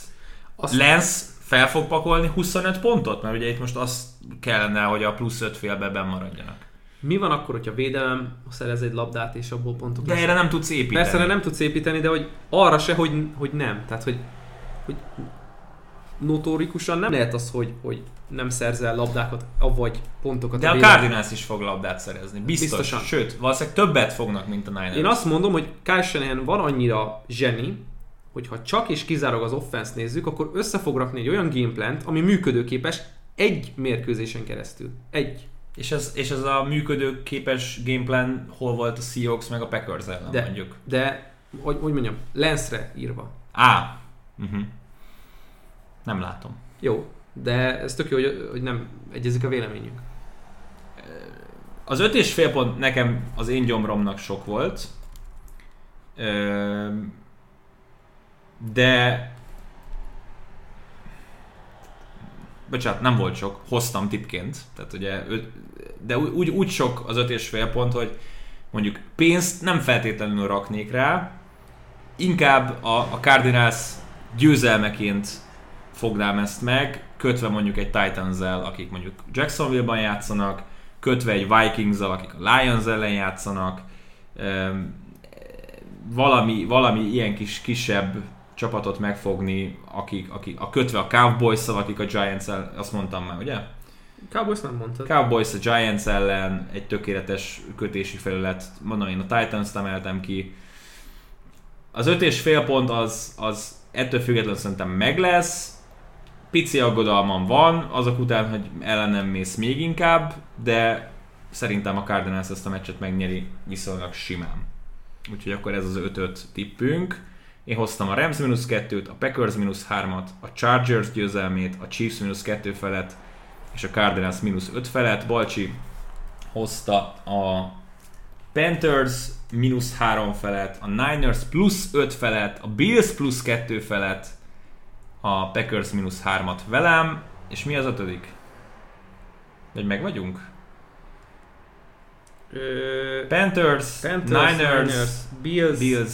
Speaker 1: Azt Lance fel fog pakolni 25 pontot? Mert ugye itt most az kellene, hogy a plusz 5 félbe maradjanak.
Speaker 2: Mi van akkor, hogyha védelem szerez egy labdát és abból pontok
Speaker 1: De erre nem tudsz építeni.
Speaker 2: Persze, nem tudsz építeni, de hogy arra se, hogy, hogy nem. Tehát, hogy, hogy notorikusan nem lehet az, hogy, hogy nem szerzel labdákat, vagy pontokat.
Speaker 1: De a, a Cardinals is fog labdát szerezni. Biztos. Biztosan. Sőt, valószínűleg többet fognak, mint a Niners.
Speaker 2: Én azt mondom, hogy Kyle Shanahan van annyira zseni, hogy ha csak és kizárólag az offense nézzük, akkor össze fog rakni egy olyan gameplant, ami működőképes egy mérkőzésen keresztül. Egy.
Speaker 1: És ez, és ez a működőképes gameplan hol volt a Seahawks meg a Packers ellen
Speaker 2: de,
Speaker 1: mondjuk?
Speaker 2: De, hogy, hogy mondjam, Lensre írva.
Speaker 1: Á. Uh-huh. Nem látom.
Speaker 2: Jó, de ez tök jó, hogy, hogy nem egyezik a véleményünk.
Speaker 1: Az öt és fél pont nekem az én gyomromnak sok volt. De bocsánat, nem volt sok, hoztam tipként, tehát ugye, de úgy, úgy sok az öt és fél pont, hogy mondjuk pénzt nem feltétlenül raknék rá, inkább a, a Cardinals győzelmeként fognám ezt meg, kötve mondjuk egy titans akik mondjuk Jacksonville-ban játszanak, kötve egy vikings akik a Lions ellen játszanak, valami, valami ilyen kis kisebb csapatot megfogni, akik, akik a kötve a cowboys akik a giants ellen, azt mondtam már, ugye?
Speaker 2: Cowboys nem mondtad.
Speaker 1: Cowboys a Giants ellen egy tökéletes kötési felület, mondom én a Titans-t emeltem ki. Az öt és fél pont az, az ettől függetlenül szerintem meg lesz, pici aggodalmam van, azok után, hogy ellenem mész még inkább, de szerintem a Cardinals ezt a meccset megnyeri viszonylag simán. Úgyhogy akkor ez az 5-5 tippünk. Én hoztam a Rams mínusz 2-t, a Packers mínusz 3-at, a Chargers győzelmét, a Chiefs mínusz 2 felett, és a Cardinals mínusz 5 felett. Balcsi hozta a Panthers mínusz 3 felett, a Niners plusz 5 felett, a Bills plusz 2 felett, a Packers mínusz 3-at velem, és mi az ötödik? Vagy meg vagyunk?
Speaker 2: Ö,
Speaker 1: Panthers, Panthers, Niners, Niners
Speaker 2: Bills,
Speaker 1: Bills,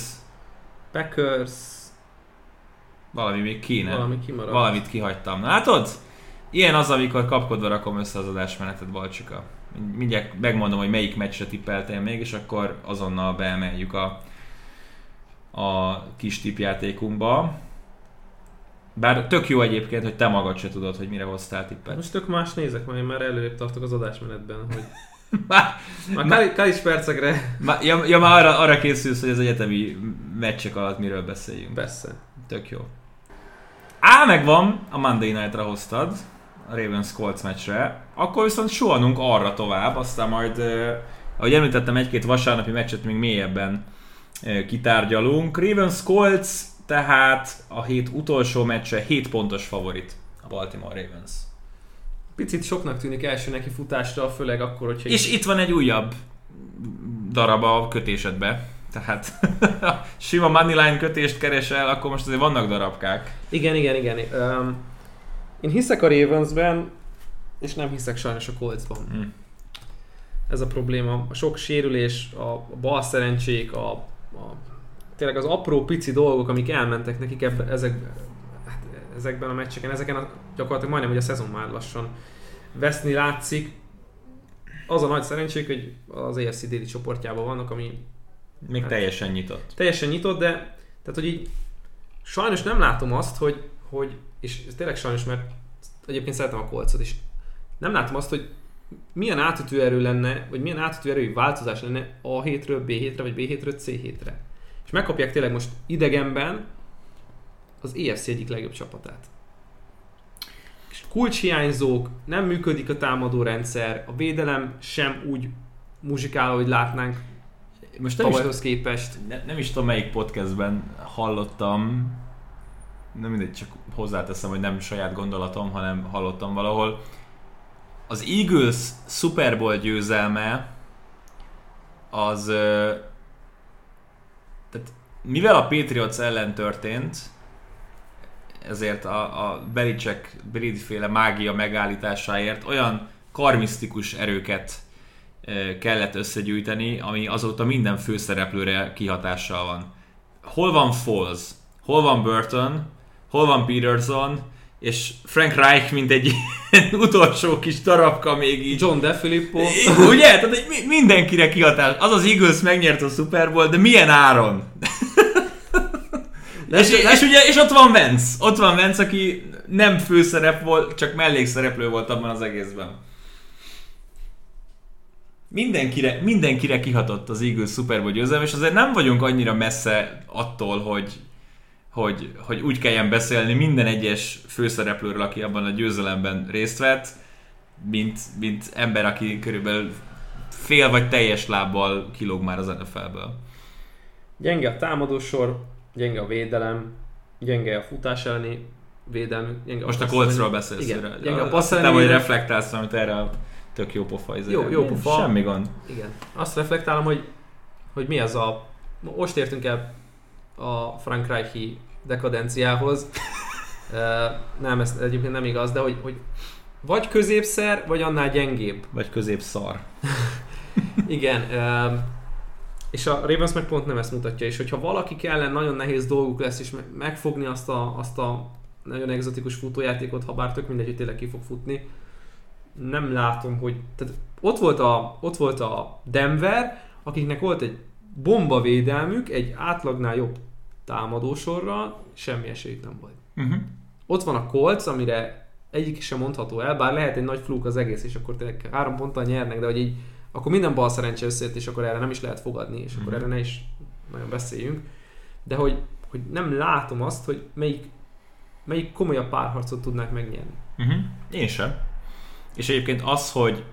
Speaker 2: Packers,
Speaker 1: valami még kéne.
Speaker 2: Valami kimaradt.
Speaker 1: Valamit kihagytam. Látod? Ilyen az, amikor kapkodva rakom össze az adásmenetet, Balcsika. Mindjárt megmondom, hogy melyik meccsre tippeltél még, és akkor azonnal beemeljük a, a kis tipjátékunkba. Bár tök jó egyébként, hogy te magad se tudod, hogy mire hoztál tippet.
Speaker 2: Most tök más nézek, mert én már előrébb tartok az adásmenetben, hogy *laughs* már, már kalis percekre.
Speaker 1: Már, ja, ja, már arra, arra készülsz, hogy az egyetemi meccsek alatt miről beszéljünk.
Speaker 2: Persze.
Speaker 1: Tök jó. Á, megvan, a Monday Night-ra hoztad, a Ravens Colts meccsre, akkor viszont sohanunk arra tovább, aztán majd, eh, ahogy említettem, egy-két vasárnapi meccset még mélyebben eh, kitárgyalunk. Ravens Colts tehát a hét utolsó meccse 7 pontos favorit a Baltimore Ravens.
Speaker 2: Picit soknak tűnik első neki futásra, főleg akkor, hogyha...
Speaker 1: És itt van egy újabb darab a kötésedbe. Tehát *laughs* sima moneyline kötést keresel, akkor most azért vannak darabkák.
Speaker 2: Igen, igen, igen. Um, én hiszek a Ravensben, és nem hiszek sajnos a Coltsban. Hmm. Ez a probléma. A sok sérülés, a bal szerencsék, a, a tényleg az apró pici dolgok, amik elmentek nekik ebbe, ezek, hát ezekben a meccseken, ezeken a, gyakorlatilag majdnem, hogy a szezon már lassan veszni látszik. Az a nagy szerencsék, hogy az EFC déli csoportjában vannak, ami
Speaker 1: Még
Speaker 2: Hát-
Speaker 1: teljesen nyitott.
Speaker 2: teljesen nyitott, de tehát, hogy így sajnos nem látom azt, hogy, hogy és ez tényleg sajnos, mert egyébként szeretem a kolcot is, nem látom azt, hogy milyen átütő erő lenne, vagy milyen átütő erői változás lenne A hétről B hétre, vagy B hétről C hétre. És megkapják tényleg most idegenben az EFC egyik legjobb csapatát. És kulcshiányzók, nem működik a támadó rendszer, a védelem sem úgy muzsikál, ahogy látnánk
Speaker 1: Most nem is,
Speaker 2: tavalyhoz képest.
Speaker 1: ne, nem is tudom melyik podcastben hallottam, nem mindegy, csak hozzáteszem, hogy nem saját gondolatom, hanem hallottam valahol. Az Eagles Super Bowl győzelme az mivel a Patriots ellen történt, ezért a, a Belichick Brady féle mágia megállításáért olyan karmisztikus erőket kellett összegyűjteni, ami azóta minden főszereplőre kihatással van. Hol van Foles? Hol van Burton? Hol van Peterson? És Frank Reich, mint egy *laughs* utolsó kis darabka még így.
Speaker 2: John DeFilippo.
Speaker 1: Ugye? Tehát mindenkire kihatás. Az az Eagles megnyert a Super Bowl, de milyen áron? És, és, ugye, és ott van Vance. Ott van Vance, aki nem főszerep volt, csak mellékszereplő volt abban az egészben. Mindenkire, mindenkire kihatott az Eagles Super Bowl győzelem, és azért nem vagyunk annyira messze attól, hogy, hogy, hogy úgy kelljen beszélni minden egyes főszereplőről, aki abban a győzelemben részt vett, mint, mint ember, aki körülbelül fél vagy teljes lábbal kilóg már az NFL-ből.
Speaker 2: Gyenge a támadósor, gyenge a védelem, gyenge a futás elleni védelmük, gyenge
Speaker 1: Most a
Speaker 2: passz
Speaker 1: Coltsról beszélsz.
Speaker 2: Igen,
Speaker 1: őre.
Speaker 2: gyenge a passz
Speaker 1: Nem,
Speaker 2: elleni
Speaker 1: hogy
Speaker 2: védelem.
Speaker 1: reflektálsz, amit erre a tök jó pofa. izé.
Speaker 2: Jó- jó pofa.
Speaker 1: Semmi gond.
Speaker 2: Igen. Azt reflektálom, hogy, hogy mi az a... Most értünk el a Frank Reichi dekadenciához. *laughs* Nem, ez egyébként nem igaz, de hogy, hogy vagy középszer, vagy annál gyengébb.
Speaker 1: Vagy közép szar. *laughs*
Speaker 2: Igen. És a Ravens meg pont nem ezt mutatja, és hogyha valaki ellen nagyon nehéz dolguk lesz, és me- megfogni azt a, azt a nagyon egzotikus futójátékot, ha bár tök mindegy, hogy tényleg ki fog futni, nem látom, hogy... Tehát ott volt a, ott volt a Denver, akiknek volt egy bomba védelmük, egy átlagnál jobb támadósorral, semmi esélyük nem volt.
Speaker 1: Uh-huh.
Speaker 2: Ott van a Colts, amire egyik sem mondható el, bár lehet egy nagy fluk az egész, és akkor tényleg három ponttal nyernek, de hogy így, akkor minden bal szerencse összejött, és akkor erre nem is lehet fogadni, és akkor
Speaker 1: Mhm.
Speaker 2: erre ne is nagyon beszéljünk. De hogy, hogy nem látom azt, hogy melyik, melyik komolyabb párharcot tudnák megnyerni.
Speaker 1: Uh-huh. Én sem. És egyébként az, hogy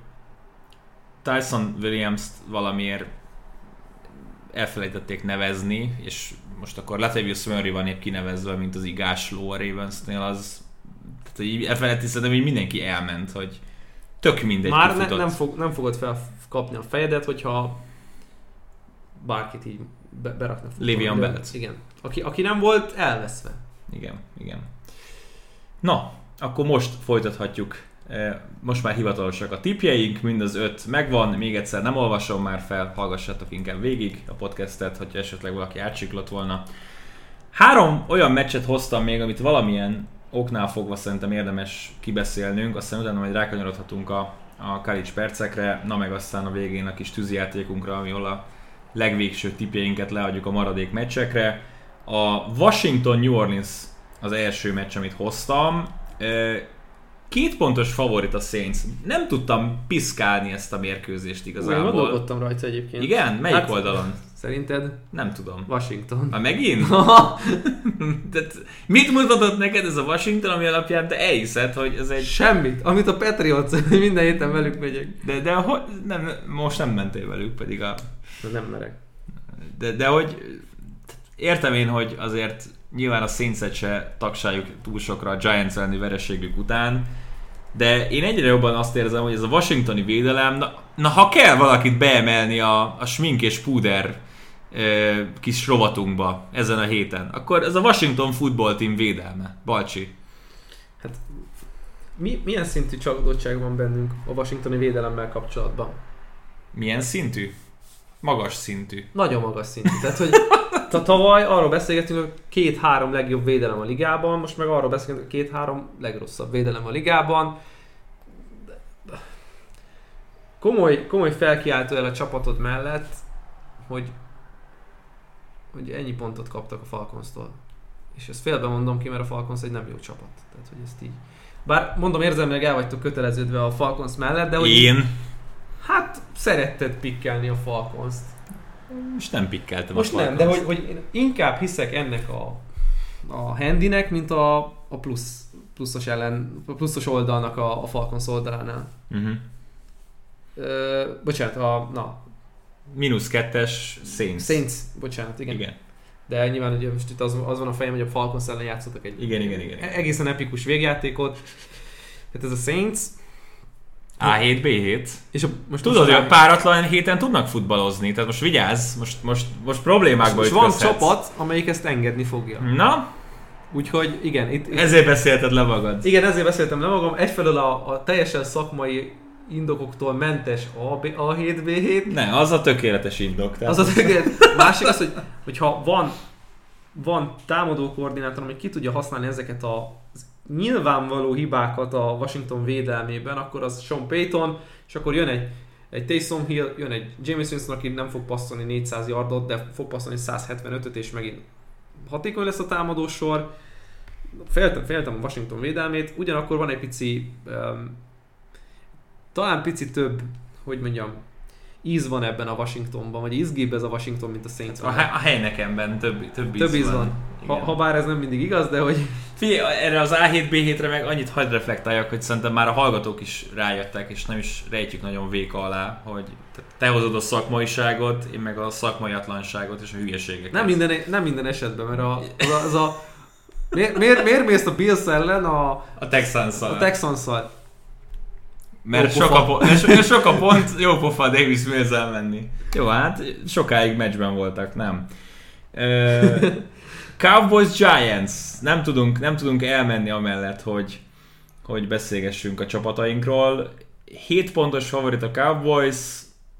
Speaker 1: Tyson Williams-t valamiért elfelejtették nevezni, és most akkor Latavius Murray van épp kinevezve, mint az igásló a Ravensnél, az tehát így elfelejti, szerintem így mindenki elment, hogy tök mindegy
Speaker 2: Már ne, nem, fog, nem fogod felkapni a fejedet, hogyha bárkit így be, berakna futóra.
Speaker 1: Le'Veon
Speaker 2: De-
Speaker 1: Bell.
Speaker 2: Igen. Aki, aki nem volt elveszve.
Speaker 1: Igen, igen. Na, akkor most folytathatjuk. Eh, Most már hivatalosak a tipjeink, mind az öt megvan, még egyszer nem olvasom már fel, hallgassatok inkább végig a podcastet, hogyha esetleg valaki átsiklott volna. Három olyan meccset hoztam még, amit valamilyen oknál fogva szerintem érdemes kibeszélnünk, aztán utána majd rákanyarodhatunk a, a college percekre, na meg aztán a végén a kis tűzijátékunkra, ahol a legvégső tipjeinket leadjuk a maradék meccsekre. A Washington-New Orleans az első meccs, amit hoztam. Két pontos favorit a Saints. Nem tudtam piszkálni ezt a mérkőzést igazából.
Speaker 2: gondolkodtam rajta egyébként.
Speaker 1: Igen? Melyik
Speaker 2: Hát-
Speaker 1: oldalon?
Speaker 2: Szerinted
Speaker 1: Nem tudom.
Speaker 2: Washington.
Speaker 1: Már megint? *laughs* Tehát mit mutatott neked ez a Washington, ami alapján te elhiszed, hogy ez egy...
Speaker 2: Semmit. Amit a Patriots, *laughs* minden héten velük megyek.
Speaker 1: De, de hogy, nem, most nem mentél velük, pedig a...
Speaker 2: De nem merek.
Speaker 1: De, de hogy értem én, hogy azért nyilván a Saints-et se tagsáljuk túl sokra a Giants elleni vereségük után, de én egyre jobban azt érzem, hogy ez a washingtoni védelem, na, na ha kell valakit beemelni a, a smink és púder kis rovatunkba ezen a héten, akkor ez a Washington Football Team védelme. Balcsi.
Speaker 2: Hát mi, milyen szintű csalódottság van bennünk a washingtoni védelemmel kapcsolatban?
Speaker 1: Milyen szintű? Magas szintű.
Speaker 2: Nagyon magas szintű. Tehát, hogy *laughs* ta- tavaly arról beszélgettünk, hogy két-három legjobb védelem a ligában, most meg arról beszélgetünk, hogy két-három legrosszabb védelem a ligában. Komoly, komoly felkiáltó el a csapatod mellett, hogy, hogy ennyi pontot kaptak a Falcons-tól. És ezt félbe mondom ki, mert a Falcons egy nem jó csapat. Tehát, hogy ezt így... Bár mondom, érzelmileg el vagytok köteleződve a Falcons mellett, de hogy
Speaker 1: Én
Speaker 2: hát szeretted pikkelni a Falcons-t.
Speaker 1: most nem pikkeltem
Speaker 2: Most
Speaker 1: a
Speaker 2: nem, de hogy, hogy inkább hiszek ennek a, a handinek, mint a, a plusz, pluszos ellen, a pluszos oldalnak a, a Falcons oldalánál.
Speaker 1: Uh-huh.
Speaker 2: Ö, bocsánat, a, na,
Speaker 1: Mínusz kettes Saints.
Speaker 2: Saints, bocsánat, igen.
Speaker 1: Igen.
Speaker 2: De nyilván ugye most itt az, az van a fejem, hogy a Falcons ellen játszottak egy
Speaker 1: Igen, igen, igen.
Speaker 2: e- egészen epikus végjátékot. Hát ez a Saints,
Speaker 1: A7, B7.
Speaker 2: és a, most
Speaker 1: Tudod, hogy
Speaker 2: most
Speaker 1: a páratlan héten tudnak futballozni, tehát most vigyázz, most, most, most problémákba
Speaker 2: most van
Speaker 1: ütközhetsz.
Speaker 2: csapat, amelyik ezt engedni fogja.
Speaker 1: Na,
Speaker 2: Úgyhogy igen, itt, itt
Speaker 1: ezért beszélted le magad.
Speaker 2: Igen, ezért beszéltem le magam. Egyfelől a, a teljesen szakmai indokoktól mentes A, A7, B7.
Speaker 1: Ne, az a tökéletes indok. Tehát
Speaker 2: Az a tökélet. Másik az, hogy, hogyha van, van támadó koordinátor, ami ki tudja használni ezeket a nyilvánvaló hibákat a Washington védelmében, akkor az Sean Payton, és akkor jön egy, egy Taysom Hill, jön egy James Winston, aki nem fog passzolni 400 yardot, de fog passzolni 175-öt, és megint hatékony lesz a támadó sor. Féltem, féltem a Washington védelmét, ugyanakkor van egy pici, um, talán pici több, hogy mondjam, íz van ebben a Washingtonban, vagy izgibb ez a Washington, mint a Saints.
Speaker 1: a, he- a helynekemben több, több,
Speaker 2: Több íz van. Ha,
Speaker 1: Igen.
Speaker 2: ha bár ez nem mindig igaz, de hogy
Speaker 1: Figyelj, erre az A7, B7-re meg annyit hadd reflektáljak, hogy szerintem már a hallgatók is rájöttek, és nem is rejtjük nagyon véka alá, hogy te hozod a szakmaiságot, én meg a szakmaiatlanságot és a hülyeségeket.
Speaker 2: nem minden, nem minden esetben, mert a, az a, az a miért, miért, miért mész a Bills ellen a,
Speaker 1: A texans
Speaker 2: a Texans-szal?
Speaker 1: Mert sok, a, pont, mert so- sok a pont, jó pofa Davis mills menni. Jó, hát sokáig meccsben voltak, nem. Uh, Cowboys Giants. Nem tudunk, nem tudunk elmenni amellett, hogy, hogy beszélgessünk a csapatainkról. 7 pontos favorit a Cowboys,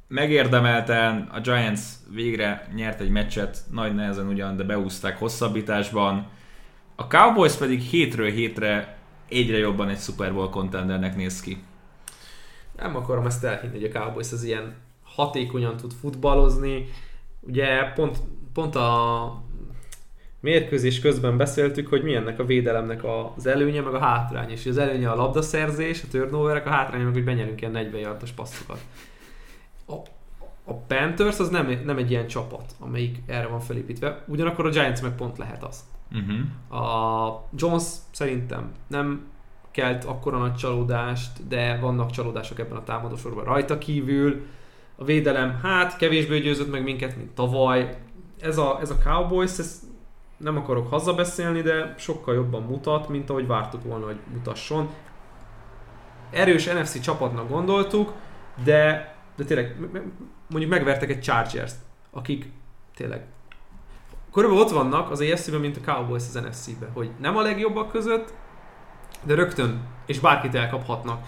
Speaker 1: megérdemelten a Giants végre nyert egy meccset, nagy nehezen ugyan, de beúzták hosszabbításban. A Cowboys pedig hétről hétre egyre jobban egy Super Bowl contendernek néz ki.
Speaker 2: Nem akarom ezt elhinni, hogy a Cowboys az ilyen hatékonyan tud futballozni. Ugye pont, pont a mérkőzés közben beszéltük, hogy mi ennek a védelemnek az előnye, meg a hátrány. És az előnye a labdaszerzés, a turnoverek, a hátránya meg, hogy benyerünk ilyen 40 yardos passzokat. A, a Panthers az nem, nem egy ilyen csapat, amelyik erre van felépítve. Ugyanakkor a Giants meg pont lehet az.
Speaker 1: Uh-huh.
Speaker 2: A Jones szerintem nem kelt akkora nagy csalódást, de vannak csalódások ebben a támadósorban rajta kívül. A védelem, hát kevésbé győzött meg minket, mint tavaly. Ez a, ez a Cowboys, ez nem akarok hazabeszélni, de sokkal jobban mutat, mint ahogy vártuk volna, hogy mutasson. Erős NFC csapatnak gondoltuk, de, de tényleg mondjuk megvertek egy Chargers-t, akik tényleg körülbelül ott vannak az AFC-ben, mint a Cowboys az NFC-be, hogy nem a legjobbak között, de rögtön, és bárkit elkaphatnak,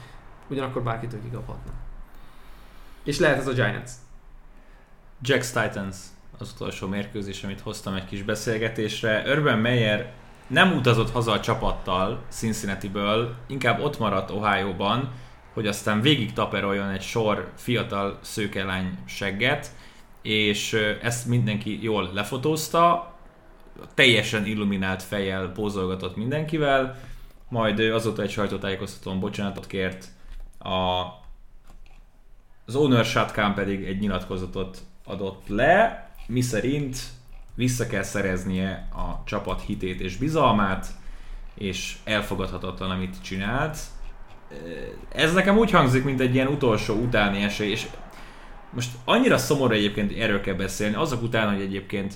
Speaker 2: ugyanakkor bárkitől kikaphatnak. És lehet ez a Giants.
Speaker 1: Jacks Titans az utolsó mérkőzés, amit hoztam egy kis beszélgetésre. Urban Meyer nem utazott haza a csapattal Cincinnati-ből, inkább ott maradt Ohio-ban, hogy aztán végig taperoljon egy sor fiatal szőkelány segget, és ezt mindenki jól lefotózta, teljesen illuminált fejjel pózolgatott mindenkivel, majd azóta egy sajtótájékoztatón bocsánatot kért, a, az owner shotgun pedig egy nyilatkozatot adott le, miszerint vissza kell szereznie a csapat hitét és bizalmát, és elfogadhatatlan, amit csinált. Ez nekem úgy hangzik, mint egy ilyen utolsó utáni esély, és most annyira szomorú egyébként, hogy erről kell beszélni, azok után, hogy egyébként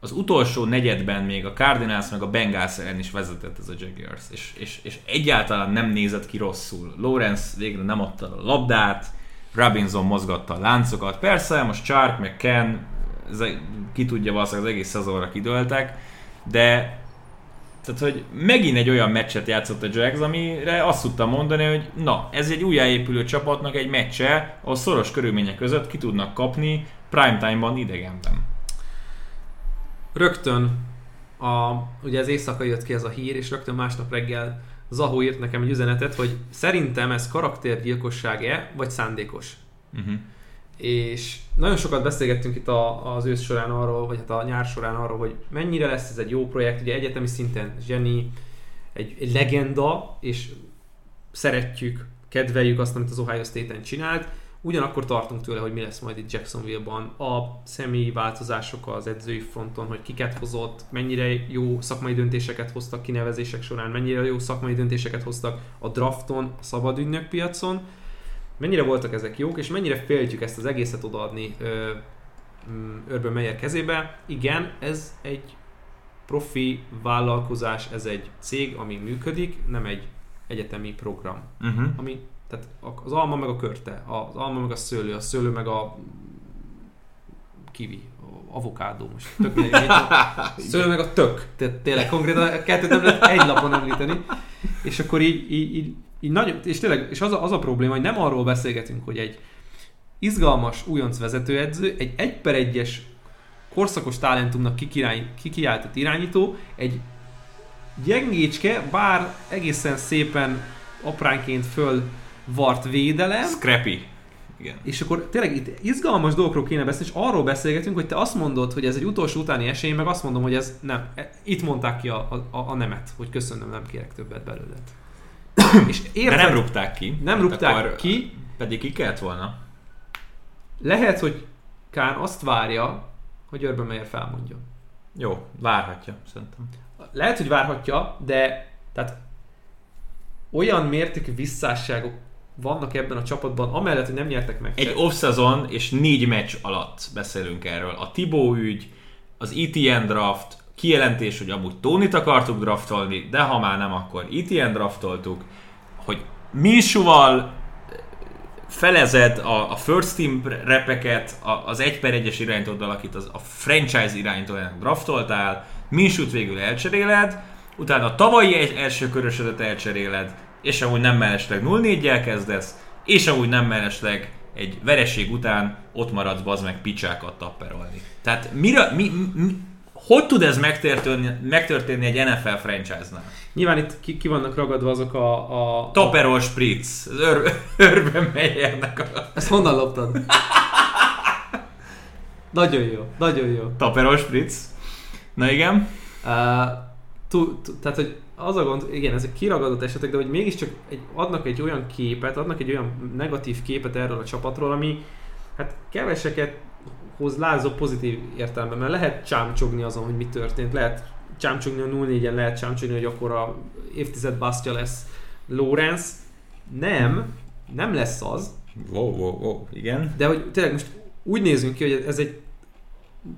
Speaker 1: az utolsó negyedben még a Cardinals meg a Bengals ellen is vezetett ez a Jaguars, és, és, és egyáltalán nem nézett ki rosszul. Lawrence végre nem adta a labdát, Robinson mozgatta a láncokat. Persze, most Chark meg Ken, ez, ki tudja valószínűleg az egész szezonra kidőltek, de tehát, hogy megint egy olyan meccset játszott a Jags, amire azt tudtam mondani, hogy na, ez egy újjáépülő csapatnak egy meccse, ahol szoros körülmények között ki tudnak kapni primetime-ban idegenben.
Speaker 2: Rögtön a, ugye az éjszaka jött ki ez a hír, és rögtön másnap reggel Zaho írt nekem egy üzenetet, hogy szerintem ez karaktergyilkosság-e, vagy szándékos.
Speaker 1: Uh-huh.
Speaker 2: És nagyon sokat beszélgettünk itt a, az ősz során arról, vagy hát a nyár során arról, hogy mennyire lesz ez egy jó projekt, ugye egyetemi szinten zseni, egy, egy legenda, és szeretjük, kedveljük azt, amit az Ohio State-en csinált, ugyanakkor tartunk tőle, hogy mi lesz majd itt Jacksonville-ban, a személyi változások az edzői fronton, hogy kiket hozott, mennyire jó szakmai döntéseket hoztak kinevezések során, mennyire jó szakmai döntéseket hoztak a drafton, a szabad ügynök piacon, mennyire voltak ezek jók, és mennyire féltjük ezt az egészet odaadni ö, mm, Urban Meyer kezébe. Igen, ez egy profi vállalkozás, ez egy cég, ami működik, nem egy egyetemi program.
Speaker 1: Uh-huh.
Speaker 2: Ami, tehát az alma meg a körte, az alma meg a szőlő, a szőlő meg a kiwi, a avokádó most. Tök mindegy, *laughs* szőlő meg a tök. Tehát tényleg konkrétan a kettőt nem lehet egy lapon említeni. És akkor így, így, így, így nagyon, és tényleg, és az a, az a probléma, hogy nem arról beszélgetünk, hogy egy izgalmas újonc vezetőedző, egy egy per egyes korszakos talentumnak kikiáltott irányító, egy gyengécske, bár egészen szépen apránként fölvart védelem,
Speaker 1: Scrappy. Igen.
Speaker 2: és akkor tényleg itt izgalmas dolgokról kéne beszélni, és arról beszélgetünk, hogy te azt mondod, hogy ez egy utolsó utáni esély, meg azt mondom, hogy ez nem. E- Itt mondták ki a, a, a nemet, hogy köszönöm, nem kérek többet belőled. *coughs* és
Speaker 1: De
Speaker 2: érted,
Speaker 1: nem rúgták ki.
Speaker 2: nem
Speaker 1: Hát
Speaker 2: rúgták
Speaker 1: akkor
Speaker 2: ki,
Speaker 1: Pedig ki kellett volna.
Speaker 2: lehet, hogy Kán azt várja, hogy Urban Meyer felmondjon.
Speaker 1: Jó, várhatja, szerintem.
Speaker 2: Lehet, hogy várhatja, de tehát olyan mértékű visszásságok vannak ebben a csapatban, amellett, hogy nem nyertek meg.
Speaker 1: Egy off-szezon és négy meccs alatt beszélünk erről. A Tibó ügy, az ETN draft, kijelentés, hogy amúgy Tónit akartuk draftolni, de ha már nem, akkor ETN draftoltuk, hogy Minsuval felezed a, a first team repeket, a, az 1 per 1-es irányítóddal, akit az, a franchise irányítójának draftoltál, Minsut végül elcseréled, utána a tavalyi egy első körösödet elcseréled, és amúgy nem mellesleg 0-4-jel kezdesz, és amúgy nem mellesleg egy vereség után ott maradsz bazd meg picsákat tapperolni. Tehát mire, mi, mi, hogy tud ez megtörténni, megtörténni egy NFL franchise-nál?
Speaker 2: Nyilván itt ki, ki vannak ragadva azok a... a
Speaker 1: Taperol Spritz, az Ör- *laughs* Urban Meyernek a
Speaker 2: Ezt honnan loptad? nagyon jó, nagyon jó.
Speaker 1: Taperol Spritz. Na igen.
Speaker 2: Uh, tú, tú, tehát, hogy az a gond, igen, ezek kiragadott esetek, de hogy mégiscsak egy, adnak egy olyan képet, adnak egy olyan negatív képet erről a csapatról, ami hát keveseket hoz lázó pozitív értelemben, mert lehet csámcsogni azon, hogy mi történt, lehet csámcsogni a 0-4-en, lehet csámcsogni, hogy akkor a évtized basztja lesz Lorenz. Nem, nem lesz az,
Speaker 1: Wow, wow, wow, igen.
Speaker 2: de hogy tényleg most úgy nézünk ki, hogy ez egy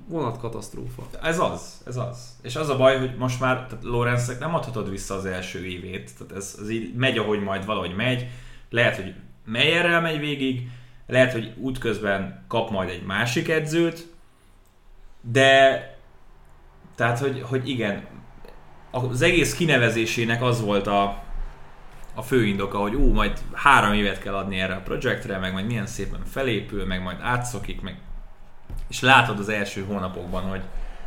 Speaker 2: vonatkatasztrófa.
Speaker 1: Ez az, ez az. És az a baj, hogy most már tehát Lorenznek nem adhatod vissza az első évét. Tehát ez, ez így megy, ahogy majd valahogy megy. Lehet, hogy Meyerrel megy végig, lehet, hogy útközben kap majd egy másik edzőt, de tehát, hogy, hogy igen, az egész kinevezésének az volt a, a fő indoka, hogy ú, majd három évet kell adni erre a projektre, meg majd milyen szépen felépül, meg majd átszokik, meg és látod az első hónapokban, hogy,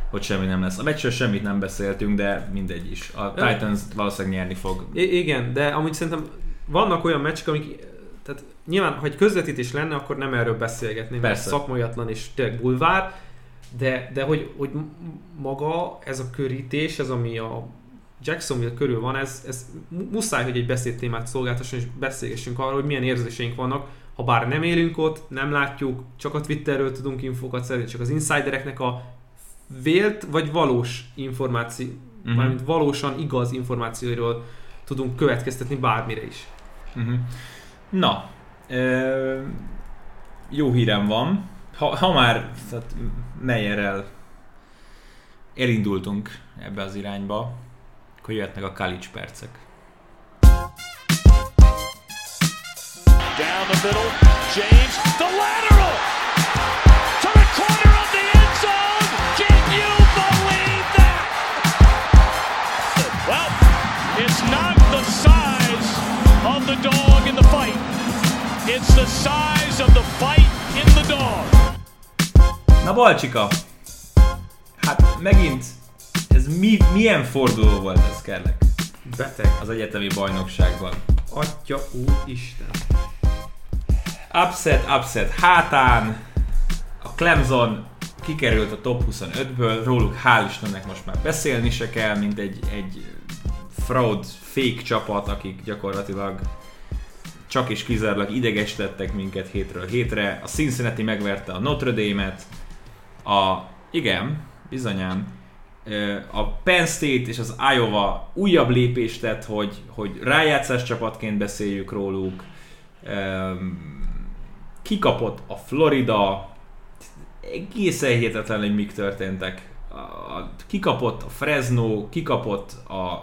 Speaker 1: hogy semmi nem lesz. A meccsről semmit nem beszéltünk, de mindegy is. A. Titans valószínűleg nyerni fog.
Speaker 2: I- igen, de amúgy szerintem vannak olyan meccsek, amik tehát nyilván, ha egy közvetítés lenne, akkor nem erről beszélgetnénk, mert szakmaiatlan és tényleg bulvár, de, de hogy, hogy maga ez a körítés, ez ami a Jacksonville körül van, ez, ez mu- muszáj, hogy egy beszédtémát szolgáltasson, és beszélgessünk arról, hogy milyen érzéseink vannak, ha bár nem élünk ott, nem látjuk, csak a Twitterről tudunk infokat szerzni, csak az insidereknek a vélt vagy valós információ, uh-huh. mármint valósan igaz információiról tudunk következtetni bármire is.
Speaker 1: Uh-huh. Na, ö, jó hírem van. Ha, ha már tehát Meyerrel elindultunk ebbe az irányba, akkor jöhetnek a college percek.
Speaker 5: Down the middle, James, the lateral to the corner of the end zone. Can you believe that? Well, it's not the size of the dog in the fight. It's the size of the fight in the dog.
Speaker 1: Na Balcsika, hát megint, ez mi, milyen forduló volt ez, kérlek,
Speaker 2: Beteg.
Speaker 1: az egyetemi bajnokságban.
Speaker 2: Atya úristen.
Speaker 1: Upset, upset hátán, a Clemson kikerült a top 25-ből, róluk hál' Istennek most már beszélni se kell, mint egy, egy fraud, fake csapat, akik gyakorlatilag csak és kizárólag idegestettek minket hétről hétre. A Cincinnati megverte a Notre Dame-et, a, igen, bizonyám, a Penn State és az Iowa újabb lépést tett, hogy, hogy rájátszás csapatként beszéljük róluk. Kikapott a Florida, egészen hihetetlen, hogy mik történtek. Kikapott a Fresno, kikapott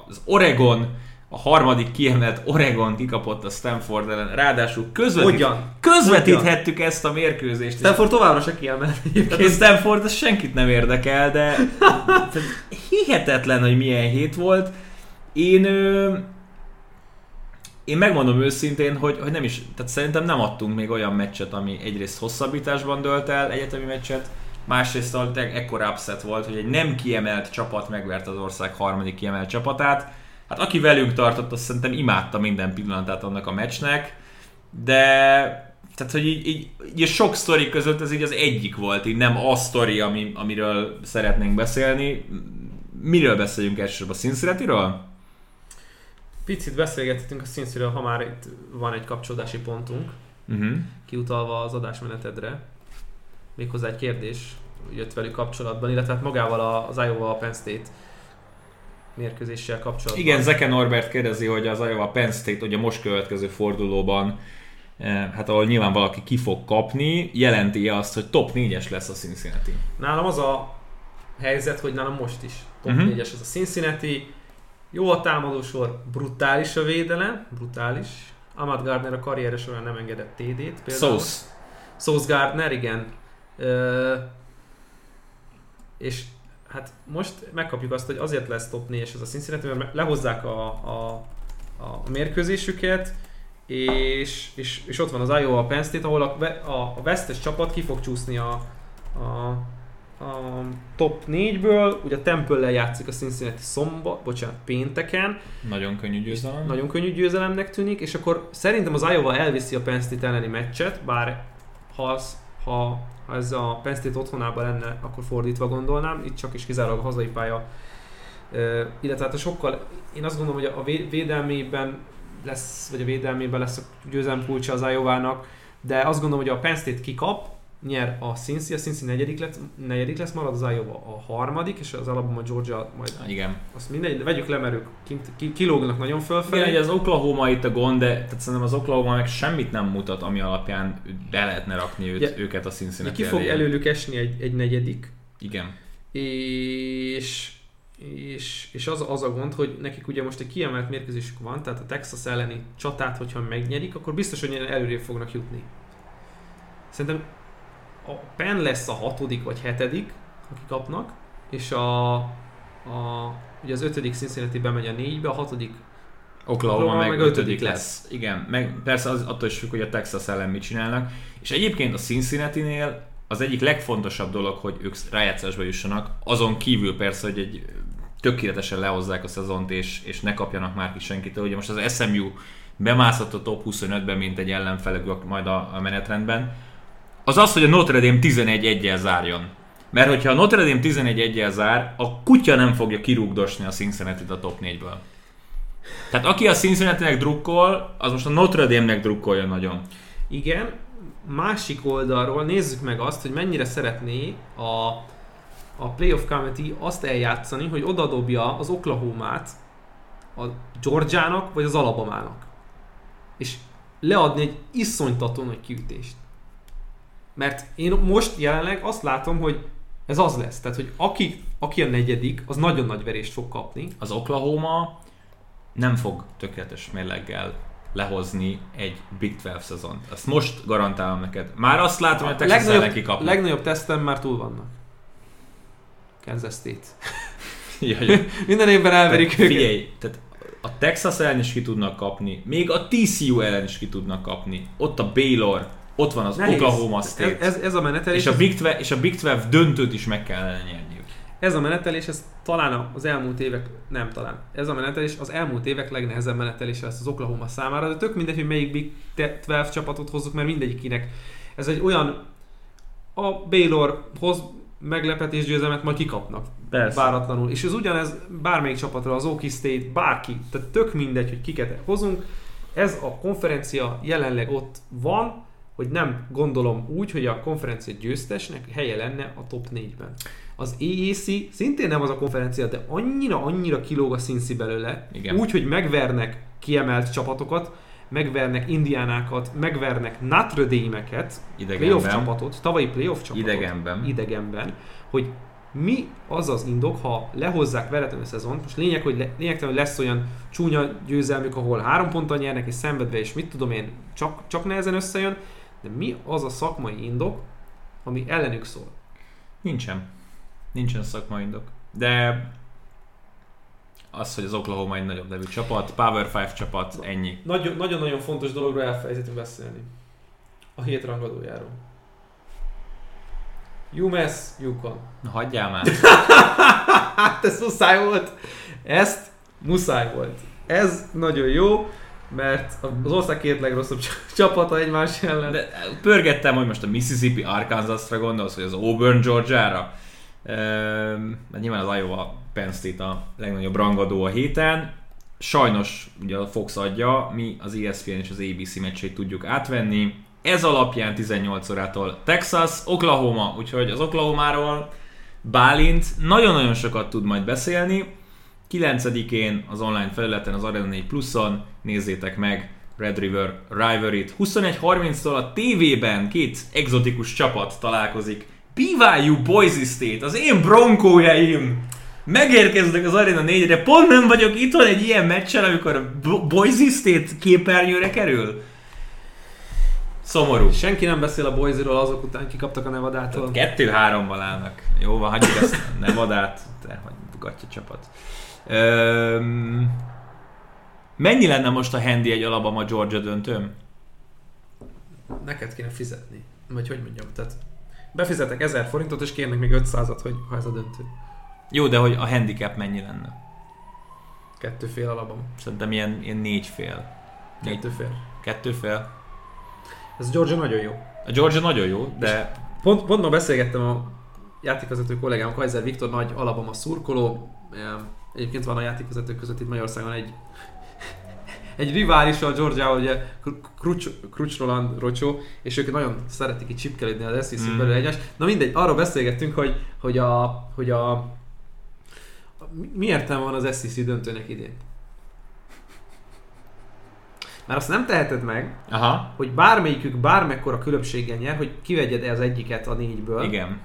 Speaker 1: az Oregon, a harmadik kiemelt Oregon kikapott a Stanford ellen, ráadásul közvetít,
Speaker 2: Hogyan?
Speaker 1: közvetíthettük ezt a mérkőzést. és-
Speaker 2: Stanford továbbra se kiemelt egyébként.
Speaker 1: Stanford, ez senkit nem érdekel, de *laughs* hihetetlen, hogy milyen hét volt. Én, én megmondom őszintén, hogy, hogy nem is, tehát szerintem nem adtunk még olyan meccset, ami egyrészt hosszabbításban dölt el, egyetemi meccset, másrészt ekkora upset volt, hogy egy nem kiemelt csapat megvert az ország harmadik kiemelt csapatát. Hát aki velünk tartott, azt szerintem imádta minden pillanatát annak a meccsnek, de tehát, hogy így, így, így a sok sztori között ez így az egyik volt, így nem a sztori, ami, amiről szeretnénk beszélni. Miről beszéljünk elsősorban? A Cincinnati-ről?
Speaker 2: Picit beszélgethetünk a Cincyről, ha már itt van egy kapcsolódási pontunk,
Speaker 1: Uh-huh.
Speaker 2: kiutalva az adásmenetedre. Méghozzá egy kérdés jött velük kapcsolatban, illetve hát magával az Iowa Penn State mérkőzéssel kapcsolatban.
Speaker 1: Igen, Zeke Norbert kérdezi, hogy az Iowa Penn State ugye most következő fordulóban eh, hát ahol nyilván valaki ki fog kapni, jelenti azt, hogy top 4-es lesz a Cincinnati.
Speaker 2: Nálam az a helyzet, hogy nálam most is top uh-huh. 4-es ez a Cincinnati. Jó a támadósor, brutális a védelem, brutális. Ahmad Gardner a karrierje során nem engedett TD-t.
Speaker 1: Sauce.
Speaker 2: Sauce Gardner, igen. Ö, és hát most megkapjuk azt, hogy azért lesz top 4-es ez a Cincinnati, mert lehozzák a, a, a mérkőzésüket, és, és, és ott van az Iowa Penn State, ahol a, a, a vesztes csapat ki fog csúszni a, a, a top 4-ből, ugye a temple játszik a Cincinnati szombat, bocsánat, pénteken,
Speaker 1: Nagyon könnyű győzelem.
Speaker 2: nagyon könnyű győzelemnek tűnik, és akkor szerintem az Iowa elviszi a Penn State elleni meccset, bár ha, az, ha, ha ez a Penn State otthonában lenne, akkor fordítva gondolnám, itt csak is kizárólag a hazai pálya. Ö, illetve hát a sokkal, én azt gondolom, hogy a vé- védelmében lesz, vagy a védelmében lesz a győzelem kulcsa az Iowa-nak, de azt gondolom, hogy a Penn State kikap, nyer a Cincy, a Cincy negyedik lesz, negyedik lesz, marad az Iowa a harmadik, és az Alabama Georgia majd
Speaker 1: Igen.
Speaker 2: azt mindegy, de vegyük le, mert ők kint, ki, kilógnak nagyon
Speaker 1: Igen,
Speaker 2: fölfelé.
Speaker 1: hogy az Oklahoma itt a gond, de tehát szerintem az Oklahoma meg semmit nem mutat, ami alapján be lehetne rakni őt,
Speaker 2: Ugye,
Speaker 1: őket a Cincinnati
Speaker 2: ki fog előlük esni egy, egy negyedik,
Speaker 1: Igen.
Speaker 2: és, és, és az, az a gond, hogy nekik ugye most egy kiemelt mérkőzésük van, tehát a Texas elleni csatát, hogyha megnyerik, akkor biztos, hogy előrébb fognak jutni. Szerintem a Penn lesz a hatodik vagy hetedik, aki kapnak, és a, a ugye az ötödik Cincinnati bemegy a négybe, a hatodik
Speaker 1: Oklahoma,
Speaker 2: Oklahoma
Speaker 1: meg,
Speaker 2: meg ötödik
Speaker 1: ötödik lesz. lesz. Igen, meg persze az attól is függ, hogy a Texas ellen mit csinálnak. És egyébként a Cincinnati-nél az egyik legfontosabb dolog, hogy ők rájátszásba jussanak, azon kívül persze, hogy egy tökéletesen lehozzák a szezont, és, és ne kapjanak már ki senkitől. Ugye most az SMU bemászott a top 25-ben, mint egy ellenfelük majd a, a menetrendben. Az az, hogy a Notre Dame 11 1 zárjon. Mert hogyha a Notre Dame 11 1 zár, a kutya nem fogja kirúgdosni a Cincinnati-t a top 4-ből. Tehát aki a Cincinnati-nek drukkol, az most a Notre Dame-nek drukkolja nagyon.
Speaker 2: Igen, másik oldalról nézzük meg azt, hogy mennyire szeretné a, a Playoff Committee azt eljátszani, hogy odadobja az Oklahomát a Georgiának vagy az Alabamának. És leadni egy iszonytató nagy kiütést. Mert én most jelenleg azt látom, hogy ez az lesz. Tehát, hogy aki, aki a negyedik, az nagyon nagy verést fog kapni.
Speaker 1: Az Oklahoma nem fog tökéletes mérleggel lehozni egy Big 12 szezont. Ezt most garantálom neked. Már azt látom, hogy a Texas ellen kikapnak.
Speaker 2: legnagyobb tesztem már túl vannak. Kansas State. *laughs*
Speaker 1: Jaj, *laughs*
Speaker 2: Minden évben elverik őket.
Speaker 1: Figyelj, tehát a Texas ellen is ki tudnak kapni, még a TCU ellen is ki tudnak kapni. Ott a Baylor, ott van az
Speaker 2: Nehéz.
Speaker 1: Oklahoma State.
Speaker 2: Ez, ez, ez a menetelés.
Speaker 1: és, a Big 12, és a Big 12 döntőt is meg kellene nyerniük.
Speaker 2: ez a menetelés, ez talán az elmúlt évek, nem talán, ez a menetelés az elmúlt évek legnehezebb menetelése lesz az Oklahoma számára, de tök mindegy, hogy melyik Big 12 csapatot hozzuk, mert mindegyikinek ez egy olyan, a Baylor hoz meglepetés győzelmet, majd kikapnak.
Speaker 1: Persze.
Speaker 2: Váratlanul. És ez ugyanez bármelyik csapatra, az Okie State, bárki. Tehát tök mindegy, hogy kiket hozunk. Ez a konferencia jelenleg ott van, hogy nem gondolom úgy, hogy a konferencia győztesnek helye lenne a top 4-ben. Az AAC szintén nem az a konferencia, de annyira, annyira kilóg a színszi belőle,
Speaker 1: Igen.
Speaker 2: úgy, hogy megvernek kiemelt csapatokat, megvernek indiánákat, megvernek Notre Dame-eket, playoff csapatot, tavalyi playoff csapatot.
Speaker 1: Idegenben.
Speaker 2: Idegenben, hogy mi az az indok, ha lehozzák veretlenül a szezont, most lényeg, hogy le, lényegtelen, hogy lesz olyan csúnya győzelmük, ahol három ponttal nyernek és szenvedve, és mit tudom én, csak, csak nehezen összejön, de mi az a szakmai indok, ami ellenük szól?
Speaker 1: Nincsen. Nincsen szakmai indok. De az, hogy az Oklahoma egy nagyobb nevű csapat, Power 5 csapat, ennyi.
Speaker 2: Nagyon- Nagyon-nagyon fontos dologról elfelejtettünk beszélni. A hét rangadójáról. UMass, Yukon.
Speaker 1: Na, hagyjál már. *laughs*
Speaker 2: Hát ez muszáj volt. Ezt muszáj volt. Ez nagyon jó, mert az ország két legrosszabb cs- *laughs* csapata egymás ellen.
Speaker 1: De pörgettem, hogy most a Mississippi Arkansas-ra gondolsz, vagy az Auburn Georgia-ra. Ehm, nyilván az Iowa Penn State a legnagyobb rangadó a héten. Sajnos ugye a Fox adja, mi az ESPN és az ABC meccsét tudjuk átvenni. Ez alapján 18 órától Texas, Oklahoma, úgyhogy az Oklahomáról Bálint nagyon-nagyon sokat tud majd beszélni. 9-én az online felületen, az Arena 4 Pluszon nézzétek meg Red River Rivalry-t. 21.30-tól a tévében két egzotikus csapat találkozik. BYU Boise State, az én bronkójaim! Megérkeznek az Arena 4-re, pont nem vagyok itthon egy ilyen meccsen, amikor a Bo- Boise State képernyőre kerül. Szomorú.
Speaker 2: Senki nem beszél a Boise-ról azok után, kikaptak a Nevadától.
Speaker 1: Kettő-hárommal állnak. Jó van, hagyjuk ezt, nem adát, te vagy gatya csapat. Öm, mennyi lenne most a handy egy Alabama Georgia döntőm?
Speaker 2: Neked kéne fizetni. Vagy hogy mondjam, tehát befizetek 1000 forintot, és kérnek még 500-at, hogy ha ez a döntő.
Speaker 1: Jó, de hogy a handicap mennyi lenne?
Speaker 2: Kettő fél alapban.
Speaker 1: Szerintem ilyen, ilyen négy fél. Négy,
Speaker 2: Kettő fél.
Speaker 1: kettő fél.
Speaker 2: Ez Georgia nagyon jó.
Speaker 1: A Georgia nagyon jó, de
Speaker 2: Pont, pont ma beszélgettem a játékvezető kollégám, Kaiser Viktor nagy Alabama szurkoló. Egyébként van a játékvezetők között itt Magyarországon egy egy rivális a Georgia, ugye Krucs, Krucs Roland Rocsó, és ők nagyon szeretik itt csipkelődni az SEC
Speaker 1: Mm.
Speaker 2: belül egyes. Na mindegy, arról beszélgettünk, hogy, hogy a, hogy a, a mi- értelme van az SEC döntőnek idén? Mert azt nem teheted meg,
Speaker 1: aha,
Speaker 2: hogy bármelyikük bármekkora különbséggel nyer, hogy kivegyed az egyiket a négyből.
Speaker 1: igen,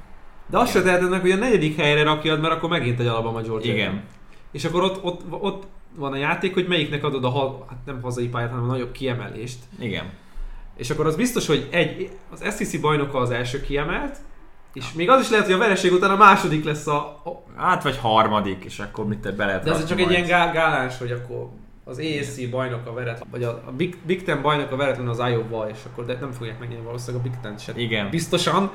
Speaker 2: De azt se teheted meg, hogy a negyedik helyre rakjad, mert akkor megint egy Alabama Georgia.
Speaker 1: igen.
Speaker 2: És akkor ott, ott, ott van a játék, hogy melyiknek adod a, ha, hát nem hazai pályát, hanem a nagyobb kiemelést.
Speaker 1: Igen.
Speaker 2: És akkor az biztos, hogy egy, az SEC bajnoka az első kiemelt, és még az is lehet, hogy a vereség után a második lesz a... a
Speaker 1: Hát vagy harmadik, és akkor mit te be lehet
Speaker 2: de ez csak egy
Speaker 1: majd.
Speaker 2: ilyen gá, gáláns, hogy akkor az ASC bajnoka veret, vagy a, a Big, Big Ten bajnoka veretlen az Iowa, és akkor de nem fogják megnyerni valószínűleg a Big Ten se.
Speaker 1: Igen.
Speaker 2: Biztosan.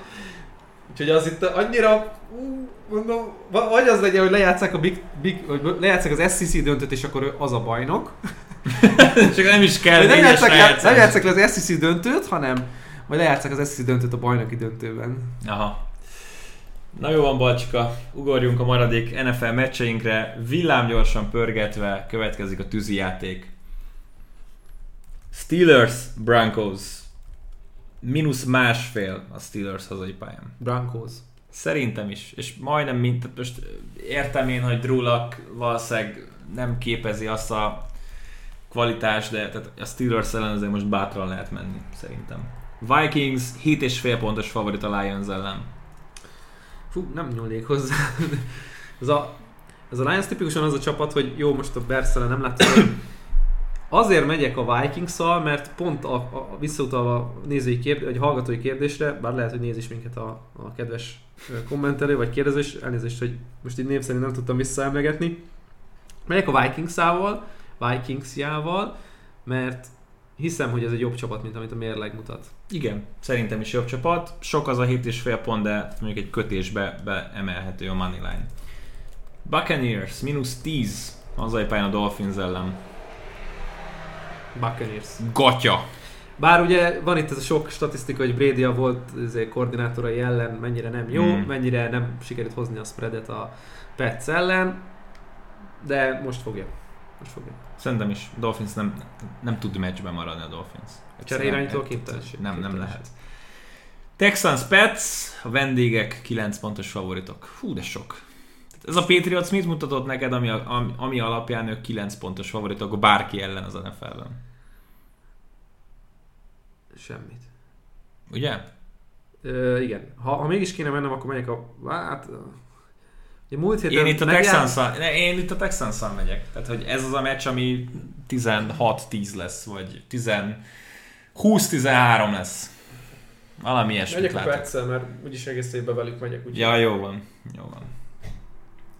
Speaker 2: Úgyhogy az itt annyira, ú, mondom, va- vagy az legyen, hogy lejátszák, a Big, Big, vagy lejátszák az SEC döntőt, és akkor ő az a bajnok. *laughs*
Speaker 1: Csak nem is kell
Speaker 2: nem játszák, le,
Speaker 1: lejátszás.
Speaker 2: nem játszák le az SEC döntőt, hanem majd lejátszák az SEC döntőt a bajnoki döntőben.
Speaker 1: Aha. Na jó van, Balcsika, ugorjunk a maradék NFL meccseinkre. Villámgyorsan pörgetve következik a tűzi játék. Steelers, Broncos. Minusz másfél a Steelers hazai pályán.
Speaker 2: Broncos.
Speaker 1: Szerintem is. És majdnem mint, tehát most értem én, hogy Drew Luck valószínűleg nem képezi azt a kvalitást, de tehát a Steelers ellen azért most bátran lehet menni, szerintem. Vikings 7,5 pontos favorit a Lions ellen.
Speaker 2: Fú, nem nyúlnék hozzá. *laughs* ez, a, ez a Lions tipikusan az a csapat, hogy jó, most a bears nem hogy azért megyek a vikings mert pont a, a visszautalva a nézői kérdés, vagy hallgatói kérdésre, bár lehet, hogy néz is minket a, a kedves kommentelő, vagy kérdező, és elnézést, hogy most így név nem tudtam visszaemlegetni. Megyek a Vikings-ával, Vikings-jával, mert hiszem, hogy ez egy jobb csapat, mint amit a mérleg mutat.
Speaker 1: Igen, szerintem is jobb csapat. Sok az a 7,5 pont, de mondjuk egy kötésbe beemelhető a moneyline. Buccaneers, mínusz 10 hazai pályán a Dolphins ellen.
Speaker 2: Buccaneers.
Speaker 1: Gatya.
Speaker 2: Bár ugye van itt ez a sok statisztika, hogy Brady a volt ezért koordinátorai ellen mennyire nem jó,
Speaker 1: Hmm.
Speaker 2: mennyire nem sikerült hozni a spreadet a Pets ellen, de most fogja. Most fogja.
Speaker 1: Szerintem is Dolphins nem, nem tud meccsben maradni a Dolphins.
Speaker 2: Cseréirányító
Speaker 1: Nem-
Speaker 2: képtelenség.
Speaker 1: Nem, nem lehet. Texans Pets, a vendégek 9 pontos favoritok. Hú, de sok. Ez a Patriots mit mutatott neked, ami, ami, ami alapján ők 9 pontos favoritok bárki ellen az NFL-en?
Speaker 2: Semmit.
Speaker 1: Ugye?
Speaker 2: Ö, igen. Ha, ha mégis kéne mennem, akkor megyek a... Hát... Ugye múlt héten...
Speaker 1: Én itt a texans én itt a texans megyek. Tehát, hogy ez az a meccs, ami 16-10 lesz, vagy 10 20-13 lesz. Valami ilyesmit
Speaker 2: Megyek a
Speaker 1: látok.
Speaker 2: Petszel, mert úgyis egész évben velük megyek. Úgy
Speaker 1: Ja, jó van. Jó van.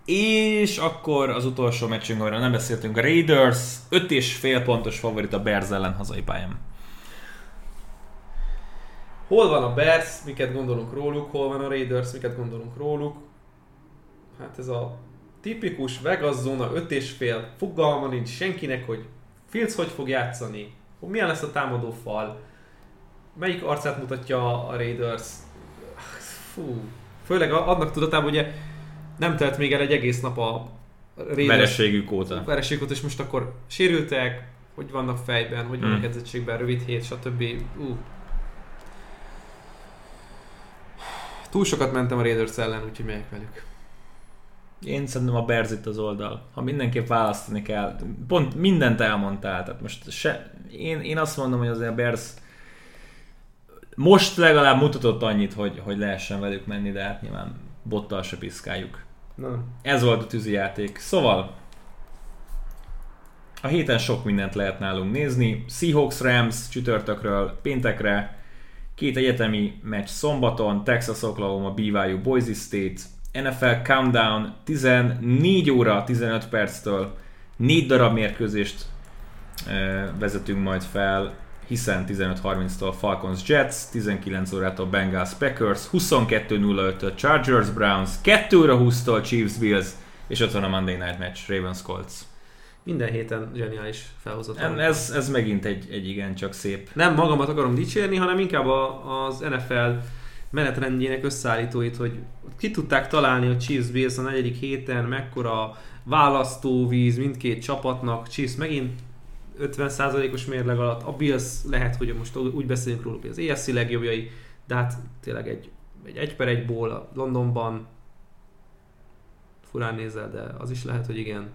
Speaker 1: És akkor az utolsó meccsünk, amiről nem beszéltünk, a Raiders 5,5 pontos favorit a Bears ellen hazai pályán.
Speaker 2: Hol van a Bears, miket gondolunk róluk, hol van a Raiders, miket gondolunk róluk. Hát ez a tipikus Vegas zóna 5 és fél, fogalma nincs senkinek, hogy Fields hogy fog játszani, hogy milyen lesz a támadó fal, melyik arcát mutatja a Raiders. Fú, főleg annak tudatában, ugye nem telt még el egy egész nap a Raiders
Speaker 1: Verességük óta.
Speaker 2: vereségot, és most akkor sérültek, hogy vannak fejben, hogy vannak
Speaker 1: Hmm.
Speaker 2: edzettségben, rövid hét, stb. Uh. Túl sokat mentem a Raiders ellen, úgyhogy megyek velük.
Speaker 1: Én szerintem a Bears itt az oldal. Ha mindenképp választani kell, pont mindent elmondtál, tehát most se, én, én azt mondom, hogy azért a Bears most legalább mutatott annyit, hogy, hogy lehessen velük menni, de hát nyilván bottal se piszkáljuk.
Speaker 2: Na,
Speaker 1: Ez volt a tűzijáték. Szóval a héten sok mindent lehet nálunk nézni. Seahawks Rams csütörtökről péntekre, két egyetemi meccs szombaton, Texas Oklahoma, BYU Boise State, NFL Countdown 14 óra 15 perctől négy darab mérkőzést eh, vezetünk majd fel, hiszen 15.30-tól Falcons Jets, 19 órától Bengals Packers, 22.05-től Chargers Browns, 2 óra 20-tól Chiefs Bills, és ott van a Monday Night Match, Ravens Colts.
Speaker 2: minden héten zseniális felhozott.
Speaker 1: Ez, ez megint egy, egy igen csak szép.
Speaker 2: Nem magamat akarom dicsérni, hanem inkább a, az NFL menetrendjének összeállítóit, hogy ki tudták találni a Chiefs Bills a negyedik héten, mekkora választóvíz mindkét csapatnak, Chiefs megint 50%-os mérleg alatt, a Bills lehet, hogy most úgy beszélünk róluk, hogy az ESC legjobbjai, de hát tényleg egy, egy, egy per egy ból a Londonban, furán nézel, de az is lehet, hogy igen.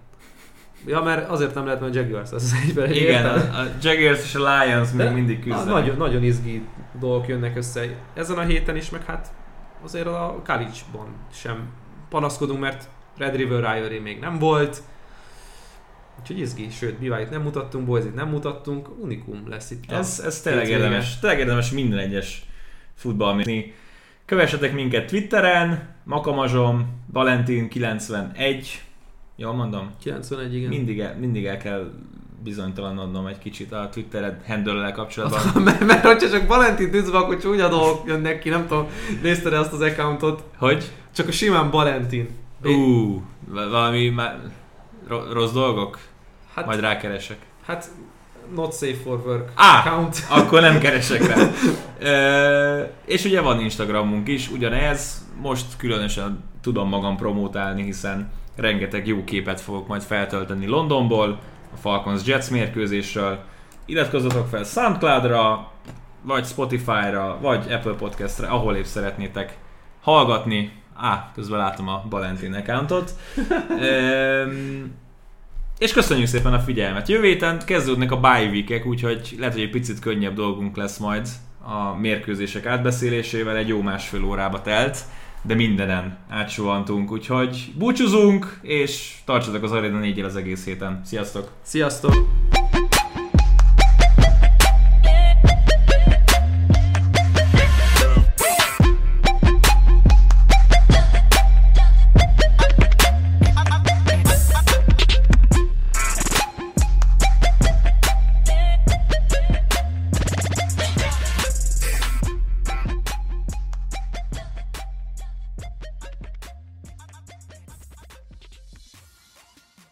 Speaker 2: Ja, mert azért nem lehet, mert a Jaguars az egy per egy.
Speaker 1: Igen,
Speaker 2: érted?
Speaker 1: a, a Jaguars és a Lions még mindig küzdenek.
Speaker 2: Nagyon, nagyon izgi dolgok jönnek össze ezen a héten is, meg hát azért a college-ban sem panaszkodunk, mert Red River Rivalry még nem volt. Úgyhogy izgi, sőt, Biváit nem mutattunk, Boise-t nem mutattunk, unikum lesz itt.
Speaker 1: Ez, ez tényleg érdemes, tényleg érdemes minden egyes futball nézni. Kövessetek minket Twitteren, Makamazsom, Valentin91, jól mondom?
Speaker 2: 91, igen.
Speaker 1: Mindig el, mindig el kell bizonytalanodnom egy kicsit a Twitter handle kapcsolatban. *laughs*
Speaker 2: mert, mert hogyha csak Valentin tűzve, akkor csúnya dolgok jönnek ki, nem tudom, nézted azt az accountot?
Speaker 1: Hogy?
Speaker 2: Csak a simán Valentin.
Speaker 1: Ú, va- valami már rossz dolgok?
Speaker 2: Hát,
Speaker 1: Majd rákeresek.
Speaker 2: hát not safe for work
Speaker 1: Á!
Speaker 2: account. *laughs*
Speaker 1: Akkor nem keresek rá. *laughs* Ö, és ugye van Instagramunk is, ugyanez. Most különösen tudom magam promótálni, hiszen rengeteg jó képet fogok majd feltölteni Londonból, a Falcons Jets mérkőzésről. Iratkozzatok fel Soundcloudra, vagy Spotify-ra, vagy Apple Podcast-re, ahol épp szeretnétek hallgatni. Á, közben látom a Valentin accountot. Öm, és köszönjük szépen a figyelmet. Jövő héten kezdődnek a bye week úgyhogy lehet, hogy egy picit könnyebb dolgunk lesz majd a mérkőzések átbeszélésével. Egy jó másfél órába telt, de mindenen átsuhantunk, úgyhogy búcsúzunk, és tartsatok az Arena 4 az egész héten. Sziasztok!
Speaker 2: Sziasztok!